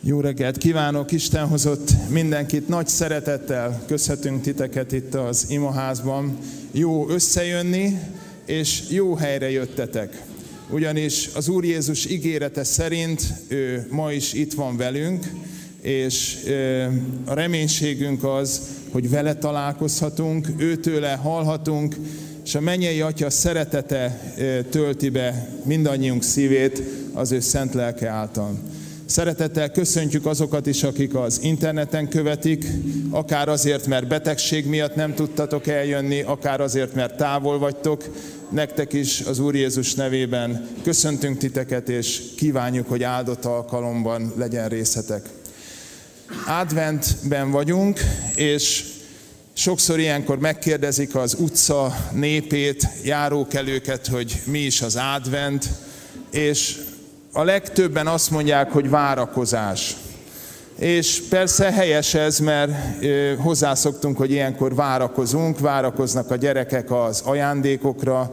Jó reggelt kívánok! Isten hozott mindenkit nagy szeretettel. Köszöntünk titeket itt az imaházban. Jó összejönni, és jó helyre jöttetek. Ugyanis az Úr Jézus ígérete szerint ő ma is itt van velünk, és a reménységünk az, hogy vele találkozhatunk, őtőle hallhatunk, és a mennyei Atya szeretete tölti be mindannyiunk szívét az ő szent lelke által. Szeretettel köszöntjük azokat is, akik az interneten követik, akár azért, mert betegség miatt nem tudtatok eljönni, akár azért, mert távol vagytok. Nektek is az Úr Jézus nevében köszöntünk titeket, és kívánjuk, hogy áldott alkalomban legyen részetek. Adventben vagyunk, és sokszor ilyenkor megkérdezik az utca népét, járókelőket, hogy mi is az advent, és a legtöbben azt mondják, hogy várakozás. És persze helyes ez, mert hozzászoktunk, hogy ilyenkor várakozunk, várakoznak a gyerekek az ajándékokra,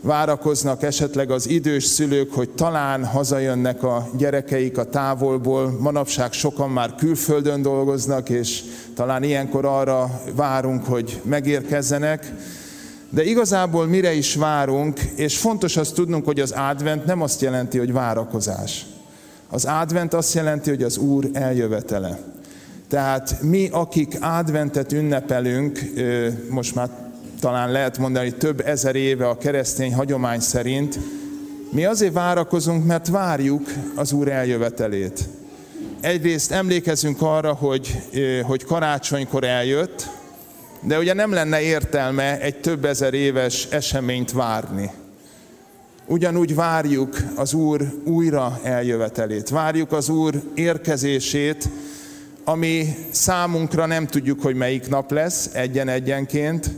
várakoznak esetleg az idős szülők, hogy talán hazajönnek a gyerekeik a távolból. Manapság sokan már külföldön dolgoznak, és talán ilyenkor arra várunk, hogy megérkezzenek. De igazából mire is várunk, és fontos azt tudnunk, hogy az advent nem azt jelenti, hogy várakozás. Az advent azt jelenti, hogy az Úr eljövetele. Tehát mi, akik adventet ünnepelünk, most már talán lehet mondani több ezer éve a keresztény hagyomány szerint, mi azért várakozunk, mert várjuk az Úr eljövetelét. Egyrészt emlékezünk arra, hogy, hogy karácsonykor eljött, de ugye nem lenne értelme egy több ezer éves eseményt várni. Ugyanúgy várjuk az Úr újra eljövetelét, várjuk az Úr érkezését, ami számunkra nem tudjuk, hogy melyik nap lesz, egyen-egyenként,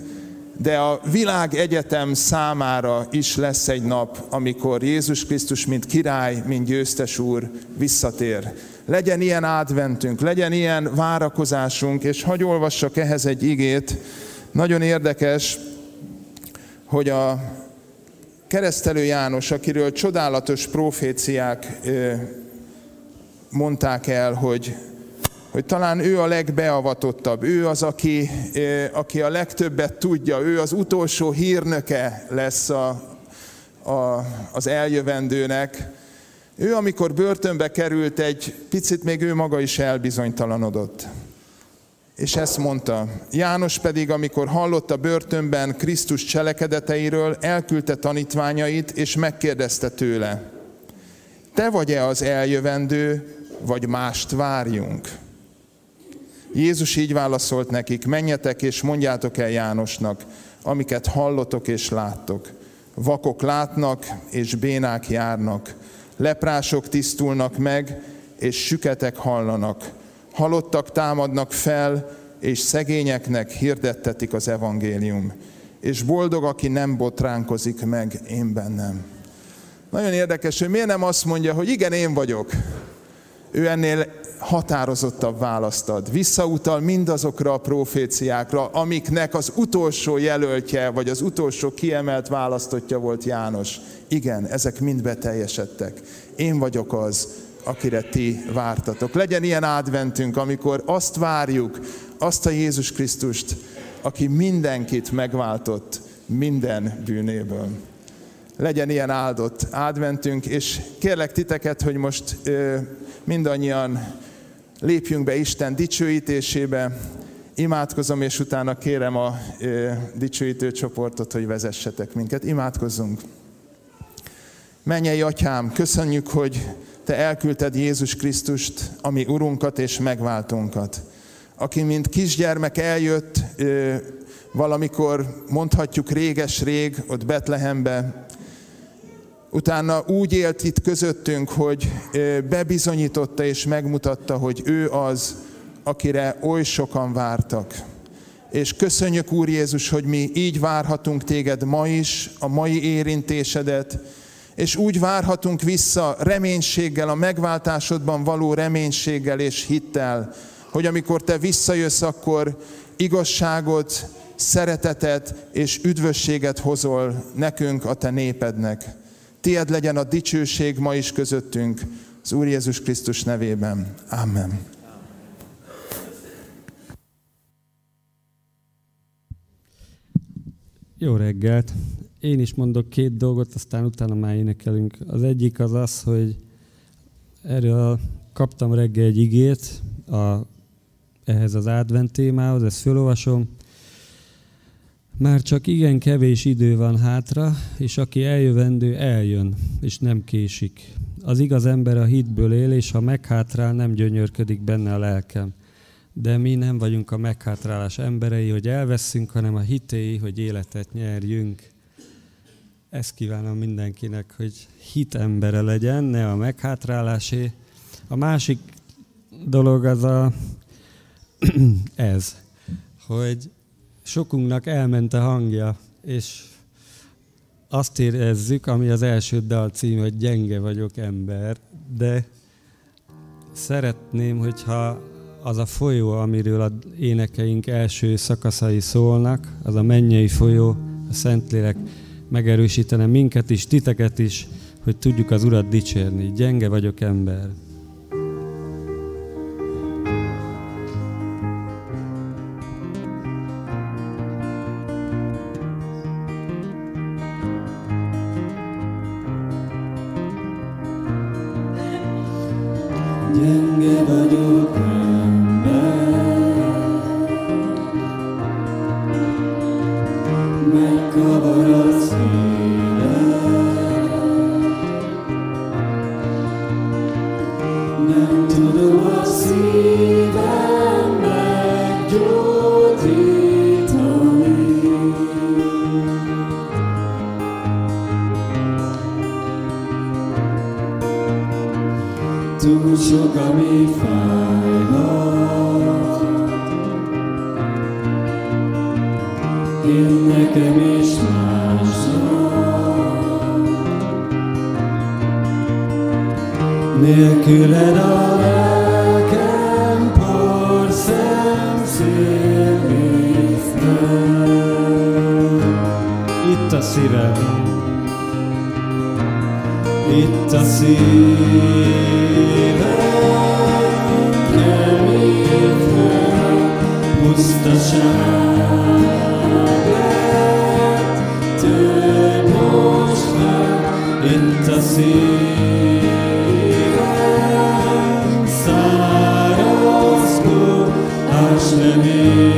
de a világ egyetem számára is lesz egy nap, amikor Jézus Krisztus, mint király, mint győztes úr visszatér. Legyen ilyen adventünk, legyen ilyen várakozásunk, és hagy olvassak ehhez egy igét. Nagyon érdekes, hogy a keresztelő János, akiről csodálatos proféciák mondták el, hogy hogy talán ő a legbeavatottabb, ő az, aki, aki a legtöbbet tudja, ő az utolsó hírnöke lesz a, a, az eljövendőnek. Ő, amikor börtönbe került, egy picit még ő maga is elbizonytalanodott. És ezt mondta. János pedig, amikor hallotta börtönben Krisztus cselekedeteiről, elküldte tanítványait, és megkérdezte tőle, te vagy-e az eljövendő, vagy mást várjunk? Jézus így válaszolt nekik, menjetek és mondjátok el Jánosnak, amiket hallotok és láttok. Vakok látnak, és bénák járnak. Leprások tisztulnak meg, és süketek hallanak. Halottak támadnak fel, és szegényeknek hirdettetik az evangélium. És boldog, aki nem botránkozik meg én bennem. Nagyon érdekes, hogy miért nem azt mondja, hogy igen, én vagyok. Ő ennél határozottabb választ ad. Visszautal mindazokra a proféciákra, amiknek az utolsó jelöltje, vagy az utolsó kiemelt választottja volt János. Igen, ezek mind beteljesedtek. Én vagyok az, akire ti vártatok. Legyen ilyen adventünk, amikor azt várjuk, azt a Jézus Krisztust, aki mindenkit megváltott minden bűnéből. Legyen ilyen áldott adventünk, és kérlek titeket, hogy most ö, mindannyian lépjünk be Isten dicsőítésébe, imádkozom, és utána kérem a dicsőítő csoportot, hogy vezessetek minket. Imádkozzunk. Mennyei atyám, köszönjük, hogy te elküldted Jézus Krisztust, ami Urunkat és megváltunkat, aki mint kisgyermek eljött valamikor, mondhatjuk réges-rég, ott Betlehembe, utána úgy élt itt közöttünk, hogy bebizonyította és megmutatta, hogy ő az, akire oly sokan vártak. És köszönjük, Úr Jézus, hogy mi így várhatunk téged ma is, a mai érintésedet, és úgy várhatunk vissza reménységgel, a megváltásodban való reménységgel és hittel, hogy amikor te visszajössz, akkor igazságot, szeretetet és üdvösséget hozol nekünk, a te népednek. Tied legyen a dicsőség ma is közöttünk, Az Úr Jézus Krisztus nevében. Amen. Jó reggelt! Én is mondok két dolgot, aztán utána már énekelünk. Az egyik az az, hogy erről kaptam reggel egy igét a, ehhez az advent témához, ezt felolvasom. Már csak igen kevés idő van hátra, és aki eljövendő, eljön, és nem késik. Az igaz ember a hitből él, és ha meghátrál, nem gyönyörködik benne a lelkem. De mi nem vagyunk a meghátrálás emberei, hogy elveszünk, hanem a hitéi, hogy életet nyerjünk. Ezt kívánom mindenkinek, hogy hit embere legyen, ne a meghátrálásé. A másik dolog az a, ez, hogy sokunknak elment a hangja, és azt érezzük, ami az első dal cím, hogy gyenge vagyok ember, de szeretném, hogyha az a folyó, amiről a énekeink első szakaszai szólnak, az a mennyei folyó, a Szentlélek megerősítene minket is, titeket is, hogy tudjuk az Urat dicsérni. Gyenge vagyok ember. nélküled a lelkem porszem Itt a szívem, itt a szívem, keményben pusztaság lett, te. You.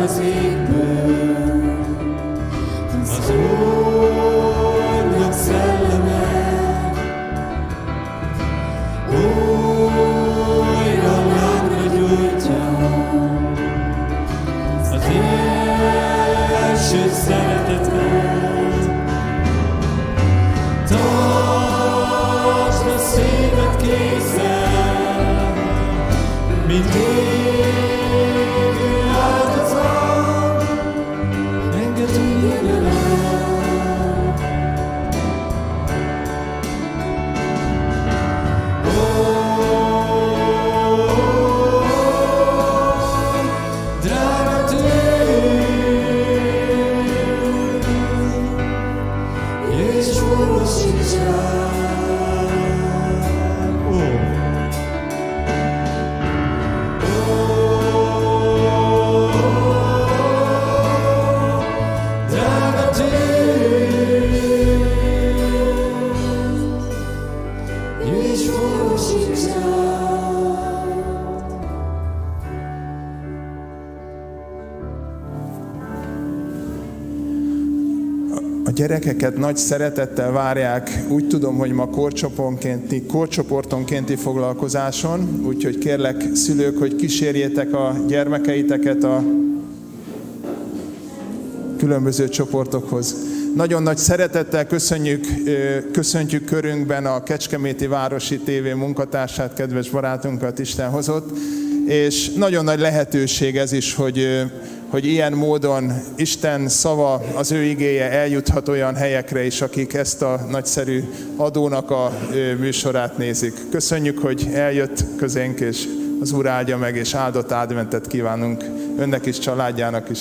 Gyerekeket nagy szeretettel várják, úgy tudom, hogy ma korcsoportonkénti, korcsoportonkénti foglalkozáson, úgyhogy kérlek szülők, hogy kísérjétek a gyermekeiteket a különböző csoportokhoz. Nagyon nagy szeretettel köszönjük, köszöntjük körünkben a Kecskeméti Városi TV munkatársát, kedves barátunkat Isten hozott, és nagyon nagy lehetőség ez is, hogy hogy ilyen módon Isten szava, az ő igéje eljuthat olyan helyekre is, akik ezt a nagyszerű adónak a műsorát nézik. Köszönjük, hogy eljött közénk, és az Úr áldja meg, és áldott adventet kívánunk önnek is, családjának is.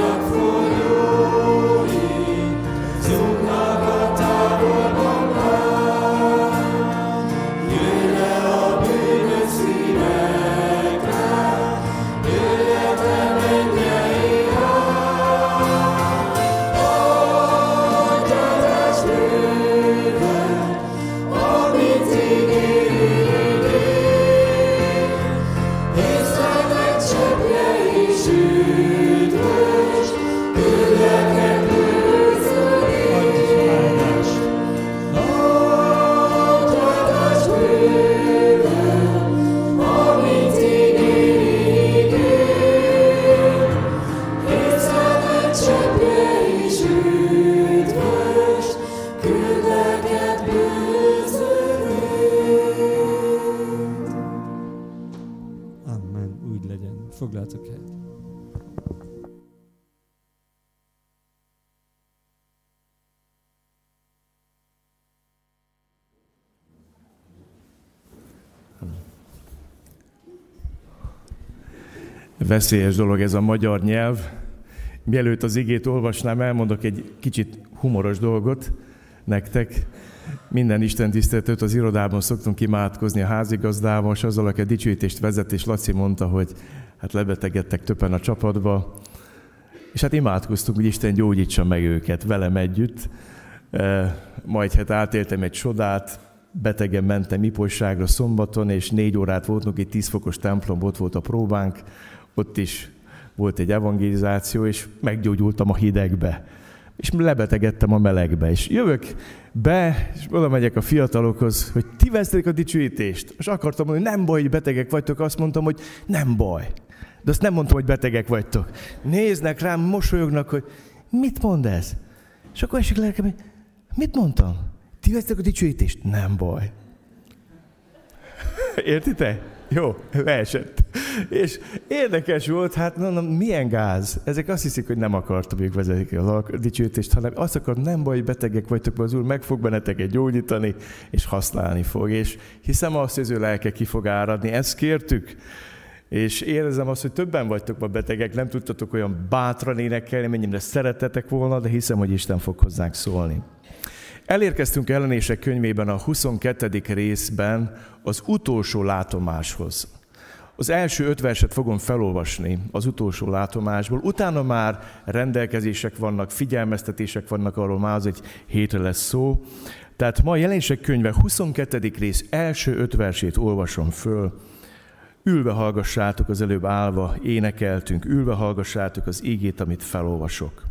the full. Veszélyes dolog ez a magyar nyelv. Mielőtt az igét olvasnám, elmondok egy kicsit humoros dolgot. nektek. Minden Isten tiszteletet az irodában szoktunk imádkozni a házigazdával, és azzal, aki a dicsőítést vezet, és Laci mondta, hogy hát lebetegedtek többen a csapatba, és hát imádkoztunk, hogy Isten gyógyítsa meg őket velem együtt. E, majd hát átéltem egy csodát, betegen mentem Ipolyságra szombaton, és négy órát voltunk, egy tíz fokos templom, ott volt a próbánk, ott is volt egy evangelizáció, és meggyógyultam a hidegbe. És lebetegedtem a melegbe, és jövök be, és oda megyek a fiatalokhoz, hogy ti vesztek a dicsőítést. És akartam mondani, hogy nem baj, hogy betegek vagytok, azt mondtam, hogy nem baj. De azt nem mondtam, hogy betegek vagytok. Néznek rám, mosolyognak, hogy mit mond ez? És akkor esik lelkem, hogy mit mondtam? Ti vesztek a dicsőítést? Nem baj. Értitek? Jó, leesett. És érdekes volt, hát mondom, milyen gáz. Ezek azt hiszik, hogy nem akartam ők vezetik a dicsőítést, hanem azt akar, nem baj, betegek vagytok, mert az Úr meg fog benneteket gyógyítani, és használni fog. És hiszem azt, hogy az ő lelke ki fog áradni. Ezt kértük. És érzem azt, hogy többen vagytok ma betegek, nem tudtatok olyan bátran énekelni, mennyire szeretetek volna, de hiszem, hogy Isten fog hozzánk szólni. Elérkeztünk ellenések könyvében a 22. részben az utolsó látomáshoz. Az első öt verset fogom felolvasni az utolsó látomásból, utána már rendelkezések vannak, figyelmeztetések vannak, arról már az egy hétre lesz szó. Tehát ma a jelenések könyve 22. rész első öt versét olvasom föl. Ülve hallgassátok az előbb állva, énekeltünk, ülve hallgassátok az ígét, amit felolvasok.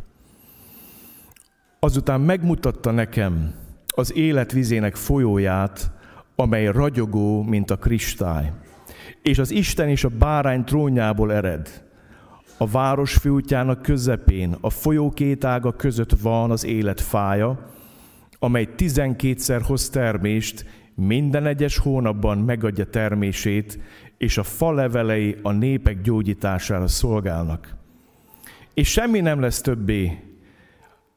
Azután megmutatta nekem az élet vizének folyóját, amely ragyogó, mint a kristály, és az Isten és a bárány trónjából ered. A város főútjának közepén, a folyó két ága között van az élet fája, amely tizenkétszer hoz termést, minden egyes hónapban megadja termését, és a fa levelei a népek gyógyítására szolgálnak. És semmi nem lesz többé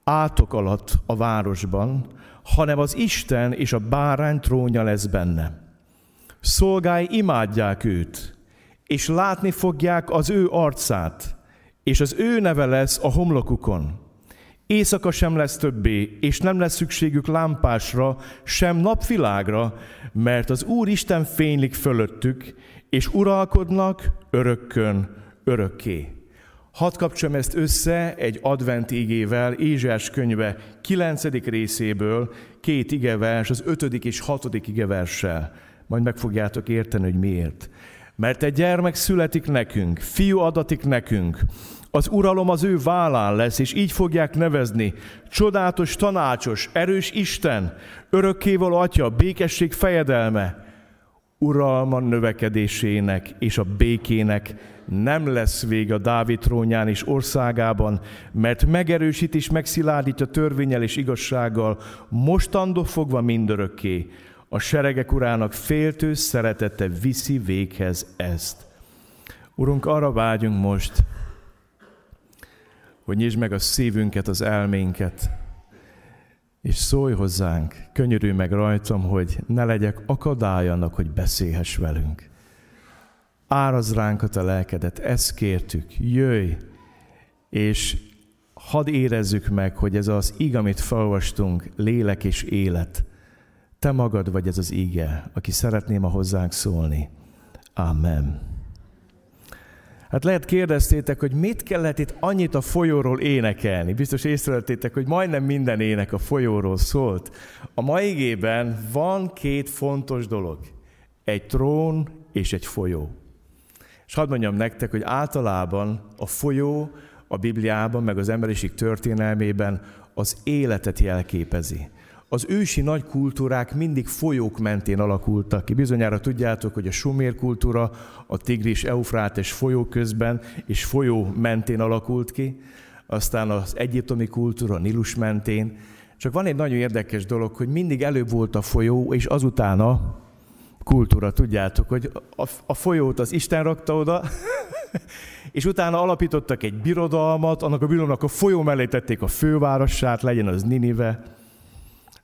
átok alatt a városban, hanem az Isten és a bárány trónja lesz benne. Szolgái imádják őt, és látni fogják az ő arcát, és az ő neve lesz a homlokukon. Éjszaka sem lesz többé, és nem lesz szükségük lámpásra, sem napvilágra, mert az Úr Isten fénylik fölöttük, és uralkodnak örökkön, örökké. Hadd kapcsolom ezt össze egy advent igével, Ézsás könyve 9. részéből, két igevers, az 5. és 6. igeverssel. Majd meg fogjátok érteni, hogy miért. Mert egy gyermek születik nekünk, fiú adatik nekünk, az uralom az ő vállán lesz, és így fogják nevezni. Csodálatos, tanácsos, erős Isten, örökkévaló atya, békesség fejedelme, uralma növekedésének és a békének nem lesz vég a Dávid trónján és országában, mert megerősít és megszilárdít a törvényel és igazsággal, mostandó fogva mindörökké. A seregek urának féltő szeretete viszi véghez ezt. Urunk, arra vágyunk most, hogy nyisd meg a szívünket, az elménket, és szólj hozzánk, könyörülj meg rajtam, hogy ne legyek akadály annak, hogy beszélhess velünk. Áraz ránk a lelkedet, ezt kértük, jöjj, és hadd érezzük meg, hogy ez az ig, amit felolvastunk, lélek és élet. Te magad vagy ez az ige, aki szeretném a hozzánk szólni. Amen. Hát lehet kérdeztétek, hogy mit kellett itt annyit a folyóról énekelni. Biztos észrevettétek, hogy majdnem minden ének a folyóról szólt. A mai igében van két fontos dolog. Egy trón és egy folyó. És hadd mondjam nektek, hogy általában a folyó a Bibliában, meg az emberiség történelmében az életet jelképezi az ősi nagy kultúrák mindig folyók mentén alakultak ki. Bizonyára tudjátok, hogy a sumér kultúra a Tigris Eufrátes folyó közben és folyó mentén alakult ki, aztán az egyiptomi kultúra Nilus mentén. Csak van egy nagyon érdekes dolog, hogy mindig előbb volt a folyó, és azután a kultúra. Tudjátok, hogy a, a folyót az Isten rakta oda, és utána alapítottak egy birodalmat, annak a birodalomnak a folyó mellé tették a fővárosát, legyen az Ninive,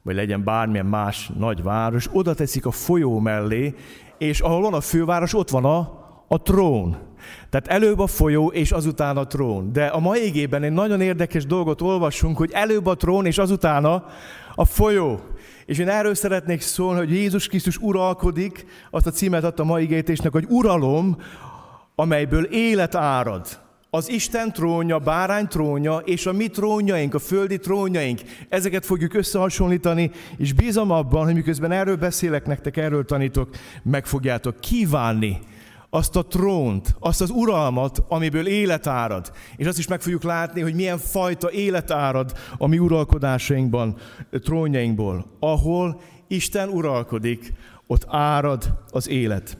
vagy legyen bármilyen más nagy város, oda teszik a folyó mellé, és ahol van a főváros, ott van a, a trón. Tehát előbb a folyó, és azután a trón. De a mai égében egy nagyon érdekes dolgot olvasunk, hogy előbb a trón, és azután a folyó. És én erről szeretnék szólni, hogy Jézus Krisztus uralkodik, azt a címet adta mai igétésnek, hogy uralom, amelyből élet árad. Az Isten trónja, bárány trónja és a mi trónjaink, a földi trónjaink, ezeket fogjuk összehasonlítani, és bízom abban, hogy miközben erről beszélek nektek, erről tanítok, meg fogjátok kívánni azt a trónt, azt az uralmat, amiből élet árad. És azt is meg fogjuk látni, hogy milyen fajta élet árad a mi uralkodásainkban, trónjainkból. Ahol Isten uralkodik, ott árad az élet.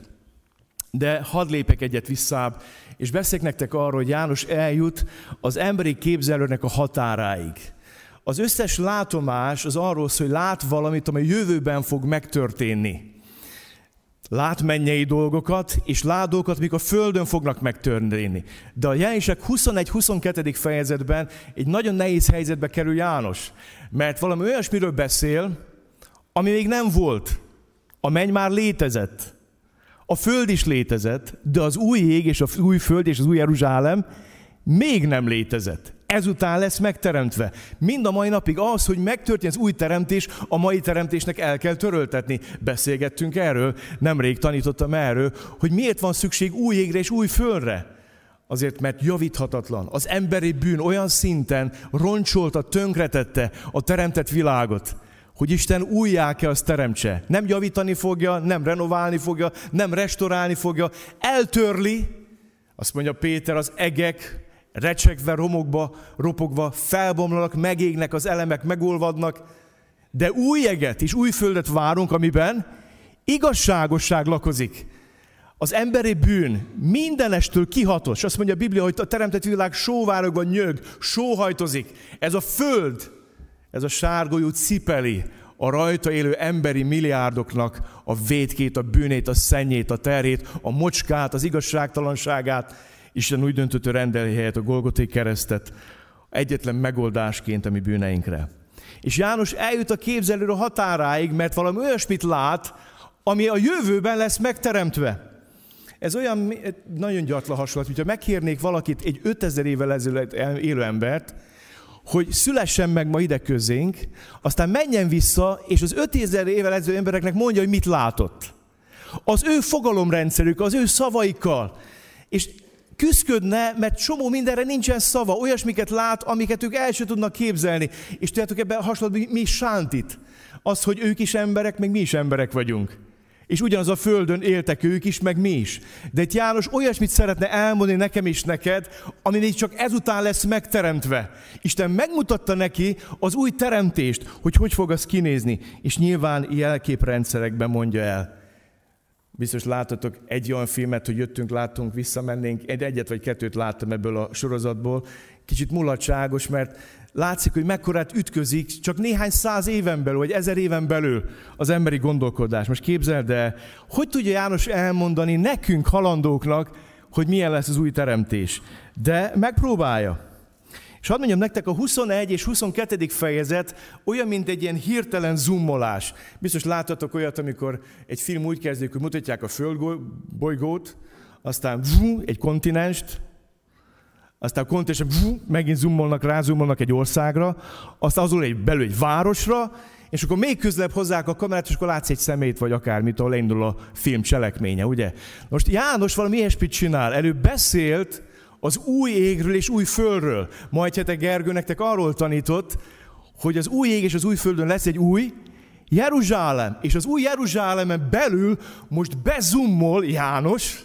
De hadd lépek egyet visszább, és beszélek nektek arról, hogy János eljut az emberi képzelőnek a határáig. Az összes látomás az arról szól, hogy lát valamit, amely jövőben fog megtörténni. Lát mennyei dolgokat, és lát dolgokat, amik a Földön fognak megtörténni. De a jelenések 21-22. fejezetben egy nagyon nehéz helyzetbe kerül János. Mert valami olyasmiről beszél, ami még nem volt. A menny már létezett. A föld is létezett, de az új ég és az új föld és az új Jeruzsálem még nem létezett. Ezután lesz megteremtve. Mind a mai napig az, hogy megtörténjen az új teremtés, a mai teremtésnek el kell töröltetni. Beszélgettünk erről, nemrég tanítottam erről, hogy miért van szükség új égre és új földre. Azért, mert javíthatatlan. Az emberi bűn olyan szinten roncsolta, tönkretette a teremtett világot, hogy Isten újjá kell azt teremtse. Nem javítani fogja, nem renoválni fogja, nem restaurálni fogja, eltörli, azt mondja Péter, az egek recsegve, romokba, ropogva, felbomlanak, megégnek az elemek, megolvadnak, de új eget és új földet várunk, amiben igazságosság lakozik. Az emberi bűn mindenestől kihatos. Azt mondja a Biblia, hogy a teremtett világ sóvárogva nyög, sóhajtozik. Ez a föld, ez a sárgolyú cipeli a rajta élő emberi milliárdoknak a védkét, a bűnét, a szennyét, a terét, a mocskát, az igazságtalanságát. Isten úgy döntött, hogy rendeli helyet a Golgoté keresztet egyetlen megoldásként a mi bűneinkre. És János eljut a képzelőről határáig, mert valami olyasmit lát, ami a jövőben lesz megteremtve. Ez olyan nagyon gyatla hasonlat, hogyha megkérnék valakit, egy 5000 évvel ezelőtt élő embert, hogy szülessen meg ma ide közénk, aztán menjen vissza, és az 5000 évvel ezelőtt embereknek mondja, hogy mit látott. Az ő fogalomrendszerük, az ő szavaikkal. És küzdködne, mert csomó mindenre nincsen szava, olyasmiket lát, amiket ők el sem tudnak képzelni. És tudjátok ebben hasonlóan mi sántit. Az, hogy ők is emberek, meg mi is emberek vagyunk és ugyanaz a földön éltek ők is, meg mi is. De itt János olyasmit szeretne elmondani nekem is neked, ami még csak ezután lesz megteremtve. Isten megmutatta neki az új teremtést, hogy hogy fog az kinézni, és nyilván jelképrendszerekben mondja el. Biztos láttatok egy olyan filmet, hogy jöttünk, láttunk, visszamennénk. Egy egyet vagy kettőt láttam ebből a sorozatból. Kicsit mulatságos, mert látszik, hogy mekkorát ütközik csak néhány száz éven belül, vagy ezer éven belül az emberi gondolkodás. Most képzeld el, hogy tudja János elmondani nekünk halandóknak, hogy milyen lesz az új teremtés. De megpróbálja. És hadd mondjam nektek, a 21 és 22. fejezet olyan, mint egy ilyen hirtelen zoomolás. Biztos láttatok olyat, amikor egy film úgy kezdődik, hogy mutatják a földbolygót, aztán egy kontinenst, aztán kontésen megint zoomolnak, rázumolnak egy országra, aztán azul egy belül egy városra, és akkor még közelebb hozzák a kamerát, és akkor látsz egy szemét, vagy akármit, ahol indul a film cselekménye, ugye? Most János valami ilyesmit csinál. Elő beszélt az új égről és új földről. Majd hetek Gergő nektek arról tanított, hogy az új ég és az új földön lesz egy új Jeruzsálem. És az új Jeruzsálemen belül most bezummol János,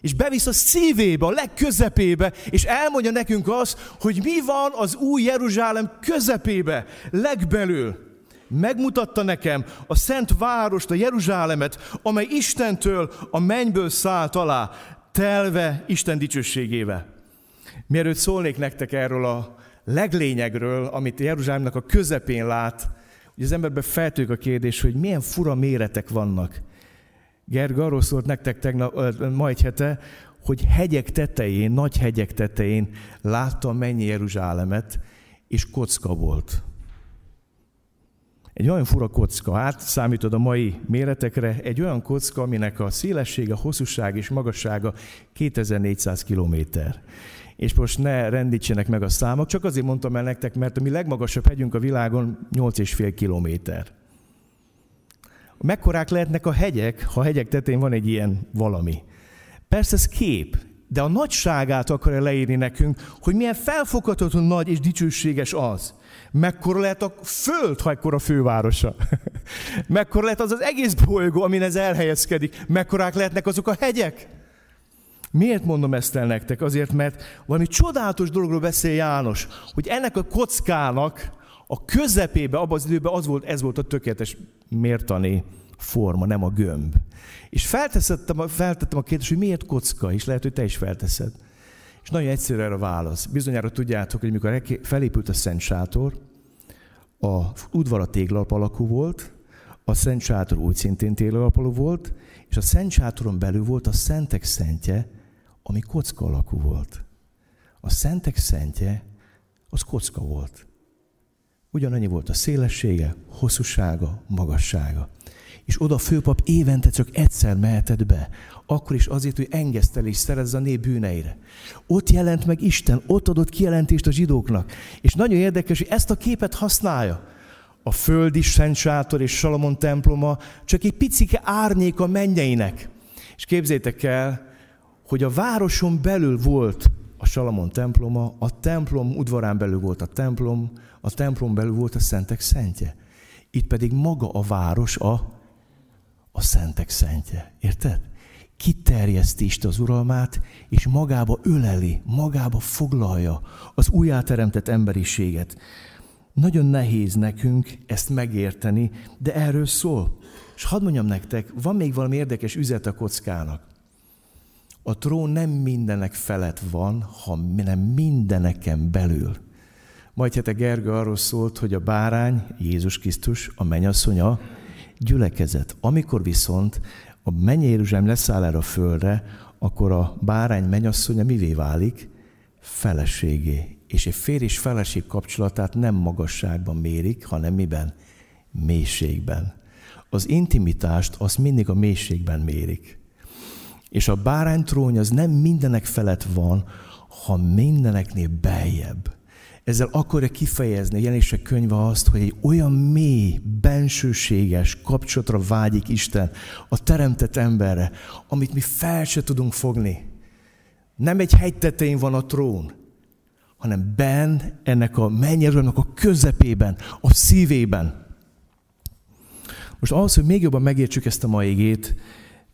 és bevisz a szívébe, a legközepébe, és elmondja nekünk azt, hogy mi van az új Jeruzsálem közepébe, legbelül. Megmutatta nekem a szent várost, a Jeruzsálemet, amely Istentől a mennyből szállt alá, telve Isten dicsőségével. Mielőtt szólnék nektek erről a leglényegről, amit Jeruzsálemnek a közepén lát, hogy az emberben feltők a kérdés, hogy milyen fura méretek vannak. Gerga arról szólt nektek tegnap, ma egy hete, hogy hegyek tetején, nagy hegyek tetején láttam mennyi Jeruzsálemet, és kocka volt. Egy olyan fura kocka, hát számítod a mai méretekre, egy olyan kocka, aminek a szélessége, hosszúság és magassága 2400 kilométer. És most ne rendítsenek meg a számok, csak azért mondtam el nektek, mert a mi legmagasabb hegyünk a világon 8,5 kilométer. Mekkorák lehetnek a hegyek, ha a hegyek tetején van egy ilyen valami? Persze ez kép, de a nagyságát akarja leírni nekünk, hogy milyen felfoghatatlan nagy és dicsőséges az. Mekkora lehet a föld, ha ekkora fővárosa. Mekkora lehet az az egész bolygó, amin ez elhelyezkedik. Mekkorák lehetnek azok a hegyek. Miért mondom ezt el nektek? Azért, mert valami csodálatos dologról beszél János, hogy ennek a kockának a közepébe, abban az időben az volt, ez volt a tökéletes mértani forma, nem a gömb. És feltettem, feltettem a kérdést, hogy miért kocka, és lehet, hogy te is felteszed. És nagyon egyszerű erre a válasz. Bizonyára tudjátok, hogy mikor felépült a Szent Sátor, a udvara téglalap alakú volt, a Szent Sátor úgy szintén téglalap alakú volt, és a Szent Sátoron belül volt a Szentek Szentje, ami kocka alakú volt. A Szentek Szentje, az kocka volt. Ugyanannyi volt a szélessége, hosszúsága, magassága. És oda a főpap évente csak egyszer mehetett be. Akkor is azért, hogy engesztelés szerezz a nép bűneire. Ott jelent meg Isten, ott adott kijelentést a zsidóknak. És nagyon érdekes, hogy ezt a képet használja. A földi Szent Sátor és Salamon temploma csak egy picike árnyék a mennyeinek. És képzétek el, hogy a városon belül volt a Salamon temploma, a templom udvarán belül volt a templom, a templom belül volt a szentek szentje. Itt pedig maga a város a, a szentek szentje. Érted? Kiterjeszti Isten az uralmát, és magába öleli, magába foglalja az újjáteremtett emberiséget. Nagyon nehéz nekünk ezt megérteni, de erről szól. És hadd mondjam nektek, van még valami érdekes üzet a kockának. A trón nem mindenek felett van, hanem mindeneken belül. Majd hete Gergő arról szólt, hogy a bárány, Jézus Krisztus, a mennyasszonya, gyülekezet. Amikor viszont a mennyi Jeruzsálem leszáll erre a földre, akkor a bárány mennyasszonya mivé válik? Feleségé. És egy férj és feleség kapcsolatát nem magasságban mérik, hanem miben? Mélységben. Az intimitást azt mindig a mélységben mérik. És a bárány trónja az nem mindenek felett van, ha mindeneknél beljebb. Ezzel akarja kifejezni a jelenések könyve azt, hogy egy olyan mély, bensőséges kapcsolatra vágyik Isten a teremtett emberre, amit mi fel se tudunk fogni. Nem egy hegy tetején van a trón, hanem ben ennek a mennyezőnek a közepében, a szívében. Most ahhoz, hogy még jobban megértsük ezt a mai égét,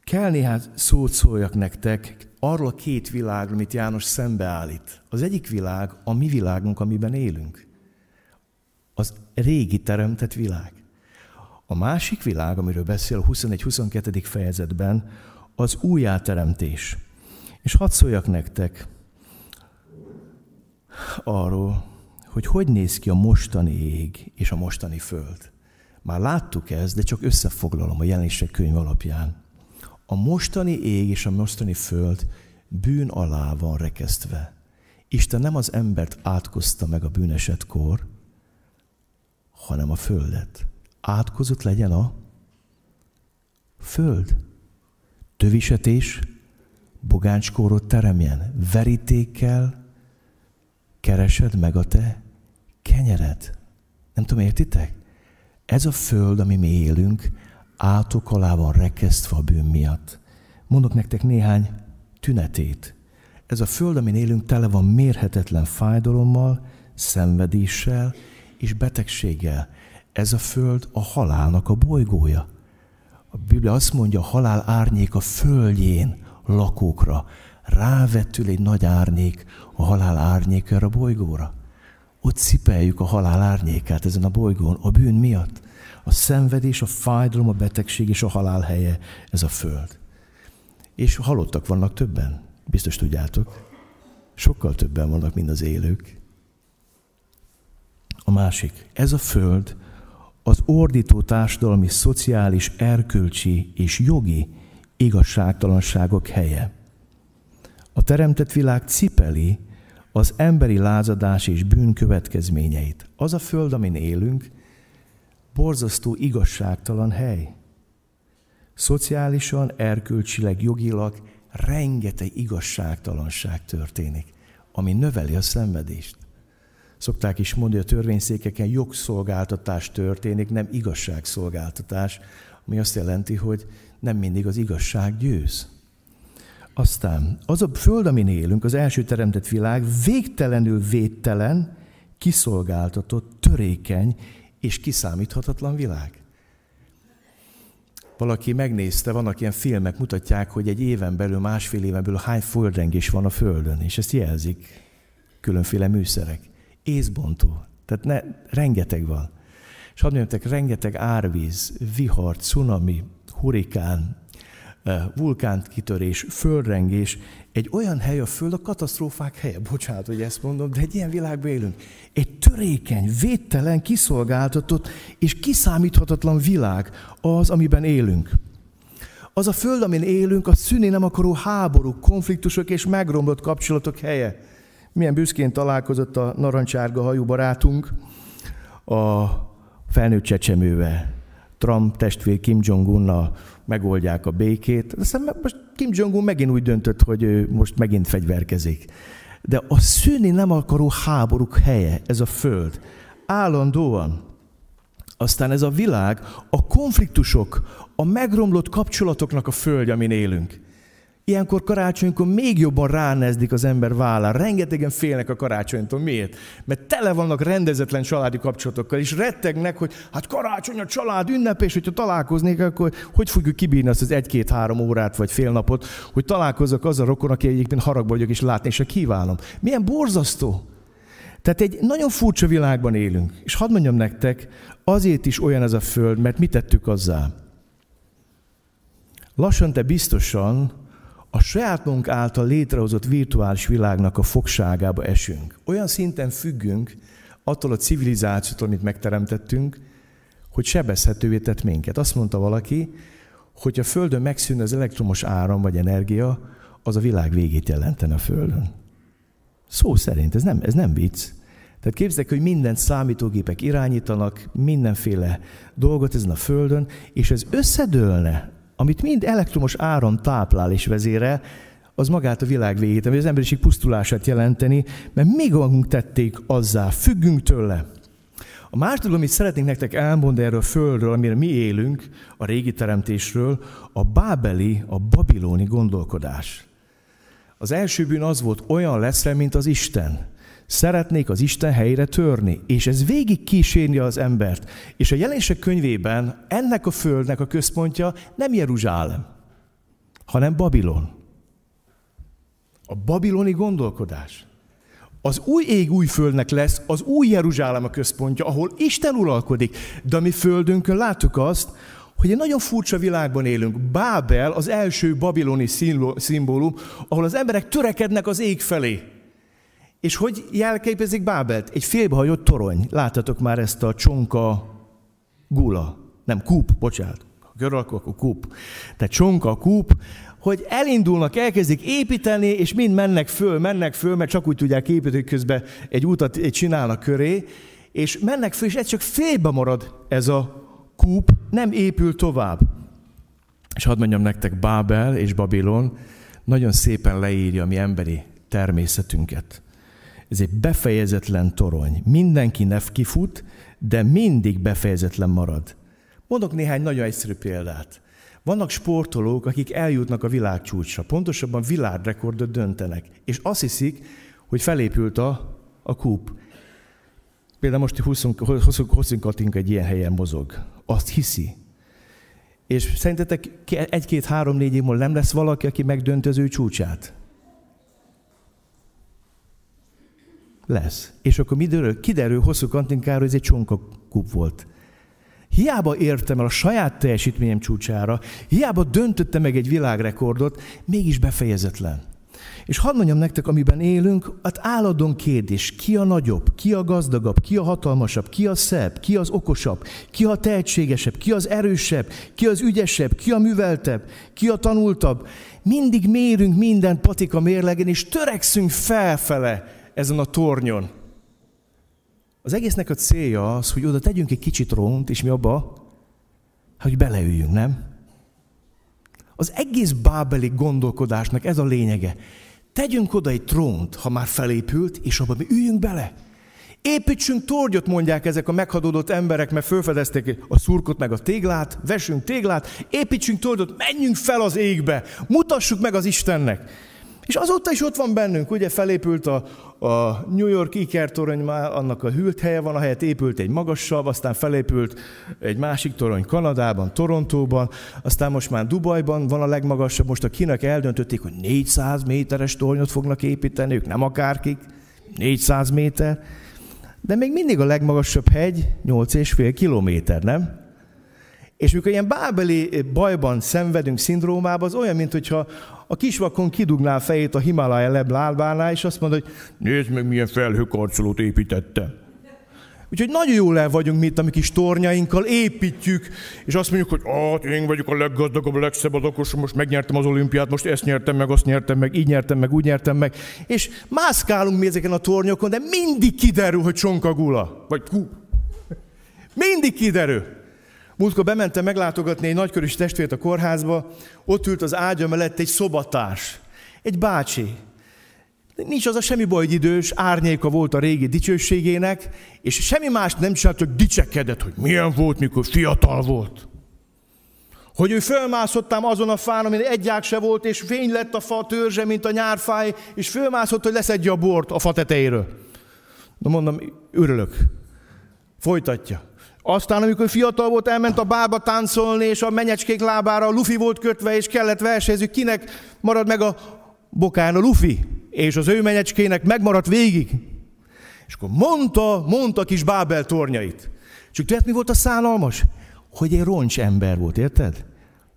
kell néhány szót szóljak nektek arról a két világról, amit János szembeállít. Az egyik világ a mi világunk, amiben élünk. Az régi teremtett világ. A másik világ, amiről beszél a 21-22. fejezetben, az újjáteremtés. És hadd szóljak nektek arról, hogy hogy néz ki a mostani ég és a mostani föld. Már láttuk ezt, de csak összefoglalom a jelenések könyv alapján. A mostani ég és a mostani föld bűn alá van rekesztve. Isten nem az embert átkozta meg a bűnesetkor, hanem a földet. Átkozott legyen a föld. Tövisetés, bogáncskórot teremjen, verítékkel keresed meg a te kenyered. Nem tudom, értitek? Ez a föld, ami mi élünk, átok alá van rekesztve a bűn miatt. Mondok nektek néhány tünetét. Ez a föld, amin élünk, tele van mérhetetlen fájdalommal, szenvedéssel és betegséggel. Ez a föld a halálnak a bolygója. A Biblia azt mondja, a halál árnyék a földjén lakókra. Rávetül egy nagy árnyék a halál árnyékára a bolygóra. Ott cipeljük a halál árnyékát ezen a bolygón, a bűn miatt. A szenvedés, a fájdalom, a betegség és a halál helye ez a föld. És halottak vannak többen, biztos tudjátok. Sokkal többen vannak, mint az élők. A másik, ez a föld az ordító társadalmi, szociális, erkölcsi és jogi igazságtalanságok helye. A teremtett világ cipeli az emberi lázadás és bűn következményeit. Az a föld, amin élünk, borzasztó igazságtalan hely. Szociálisan, erkölcsileg, jogilag rengeteg igazságtalanság történik, ami növeli a szenvedést. Szokták is mondani, hogy a törvényszékeken jogszolgáltatás történik, nem igazságszolgáltatás, ami azt jelenti, hogy nem mindig az igazság győz. Aztán az a föld, amin élünk, az első teremtett világ végtelenül védtelen, kiszolgáltatott, törékeny és kiszámíthatatlan világ. Valaki megnézte, vannak ilyen filmek, mutatják, hogy egy éven belül, másfél éven belül hány földrengés van a Földön, és ezt jelzik különféle műszerek. Észbontó. Tehát ne, rengeteg van. És hadd mondjam, rengeteg árvíz, vihar, cunami, hurikán, eh, vulkánkitörés, földrengés, egy olyan hely a Föld, a katasztrófák helye, bocsánat, hogy ezt mondom, de egy ilyen világban élünk. Egy törékeny, védtelen, kiszolgáltatott és kiszámíthatatlan világ az, amiben élünk. Az a Föld, amin élünk, a szűni nem akaró háborúk, konfliktusok és megromlott kapcsolatok helye. Milyen büszkén találkozott a narancsárga hajú barátunk a felnőtt csecsemővel. Trump testvér Kim Jong-unnal megoldják a békét. Aztán most Kim Jong-un megint úgy döntött, hogy ő most megint fegyverkezik. De a szűni nem akaró háborúk helye, ez a föld. Állandóan. Aztán ez a világ, a konfliktusok, a megromlott kapcsolatoknak a föld, amin élünk. Ilyenkor karácsonykor még jobban ránezdik az ember vállára. Rengetegen félnek a karácsonytól. Miért? Mert tele vannak rendezetlen családi kapcsolatokkal, és rettegnek, hogy hát karácsony a család ünnep, és hogyha találkoznék, akkor hogy fogjuk kibírni azt az egy-két-három órát, vagy fél napot, hogy találkozzak az a rokon, aki egyébként haragba vagyok, és látni, és kívánom. Milyen borzasztó! Tehát egy nagyon furcsa világban élünk. És hadd mondjam nektek, azért is olyan ez a föld, mert mit tettük azzá? Lassan te biztosan a saját magunk által létrehozott virtuális világnak a fogságába esünk. Olyan szinten függünk attól a civilizációtól, amit megteremtettünk, hogy sebezhetővé tett minket. Azt mondta valaki, hogy a Földön megszűnne az elektromos áram vagy energia, az a világ végét jelentene a Földön. Szó szerint, ez nem, ez nem vicc. Tehát képzeljük, hogy minden számítógépek irányítanak, mindenféle dolgot ezen a Földön, és ez összedőlne amit mind elektromos áram táplál és vezére, az magát a világ végét, ami az emberiség pusztulását jelenteni, mert még magunk tették azzá, függünk tőle. A második, amit szeretnénk nektek elmondani erről a földről, amire mi élünk, a régi teremtésről, a bábeli, a babiloni gondolkodás. Az első bűn az volt, olyan lesz mint az Isten. Szeretnék az Isten helyre törni, és ez végig kísérni az embert. És a jelenések könyvében ennek a földnek a központja nem Jeruzsálem, hanem Babilon. A babiloni gondolkodás. Az új ég új földnek lesz az új Jeruzsálem a központja, ahol Isten uralkodik. De a mi földünkön láttuk azt, hogy egy nagyon furcsa világban élünk. Bábel az első babiloni szimbólum, ahol az emberek törekednek az ég felé. És hogy jelképezik Bábelt? Egy félbehagyott torony. Láttatok már ezt a csonka gula. Nem, kúp, bocsánat. Ha görög, akkor kúp. Tehát csonka, kúp, hogy elindulnak, elkezdik építeni, és mind mennek föl, mennek föl, mert csak úgy tudják építeni, hogy közben egy útat egy csinálnak köré, és mennek föl, és ez csak félbe marad ez a kúp, nem épül tovább. És hadd mondjam nektek, Bábel és Babilon nagyon szépen leírja a mi emberi természetünket. Ez egy befejezetlen torony. Mindenki nev kifut, de mindig befejezetlen marad. Mondok néhány nagyon egyszerű példát. Vannak sportolók, akik eljutnak a világcsúcsra, pontosabban világrekordot döntenek, és azt hiszik, hogy felépült a, a kúp. Például most Hosszunk Katinka egy ilyen helyen mozog. Azt hiszi. És szerintetek egy-két-három-négy év múlva nem lesz valaki, aki megdönti az ő csúcsát? Lesz. És akkor mi derül? Kiderül hosszú kantinkáról, ez egy csonka kup volt. Hiába értem el a saját teljesítményem csúcsára, hiába döntötte meg egy világrekordot, mégis befejezetlen. És hadd mondjam nektek, amiben élünk, hát állandóan kérdés, ki a nagyobb, ki a gazdagabb, ki a hatalmasabb, ki a szebb, ki az okosabb, ki a tehetségesebb, ki az erősebb, ki az ügyesebb, ki a műveltebb, ki a tanultabb. Mindig mérünk minden patika mérlegen, és törekszünk felfele ezen a tornyon. Az egésznek a célja az, hogy oda tegyünk egy kicsit trónt, és mi abba, hogy beleüljünk, nem? Az egész bábeli gondolkodásnak ez a lényege. Tegyünk oda egy trónt, ha már felépült, és abba mi üljünk bele. Építsünk torgyot, mondják ezek a meghadódott emberek, mert felfedezték a szurkot meg a téglát, vesünk téglát, építsünk torgyot, menjünk fel az égbe, mutassuk meg az Istennek. És azóta is ott van bennünk, ugye felépült a, a New York ikertorony, már annak a hűlt helye van, ahelyett épült egy magasabb, aztán felépült egy másik torony Kanadában, Torontóban, aztán most már Dubajban van a legmagasabb, most a kinek eldöntötték, hogy 400 méteres tornyot fognak építeni, ők nem akárkik, 400 méter, de még mindig a legmagasabb hegy 8,5 kilométer, nem? És mikor ilyen bábeli bajban szenvedünk, szindrómában, az olyan, mint hogyha a kisvakon kidugná a fejét a Himalaya leblábánál, és azt mondja, hogy nézd meg, milyen felhőkarcolót építette. Úgyhogy nagyon jól el vagyunk mi itt a mi kis tornyainkkal, építjük, és azt mondjuk, hogy hát én vagyok a leggazdagabb, a legszebb, az most megnyertem az olimpiát, most ezt nyertem meg, azt nyertem meg, így nyertem meg, úgy nyertem meg. És mászkálunk mi ezeken a tornyokon, de mindig kiderül, hogy csonka gula. Vagy kú. Mindig kiderül. Múltkor bementem meglátogatni egy nagykörös testvért a kórházba, ott ült az ágya mellett egy szobatárs, egy bácsi. Nincs az a semmi baj, hogy idős, árnyéka volt a régi dicsőségének, és semmi más nem csinált, hogy dicsekedett, hogy milyen volt, mikor fiatal volt. Hogy ő fölmászottám azon a fán, amin egy ág se volt, és fény lett a fa törzse, mint a nyárfáj, és fölmászott, hogy leszedje a bort a fa tetejéről. Na mondom, örülök. Folytatja. Aztán, amikor fiatal volt, elment a bába táncolni, és a menyecskék lábára a lufi volt kötve, és kellett versenyezni, kinek marad meg a bokán a lufi, és az ő menyecskének megmaradt végig. És akkor mondta, mondta kis Bábel tornyait. Csak tudod, mi volt a szánalmas? Hogy egy roncs ember volt, érted?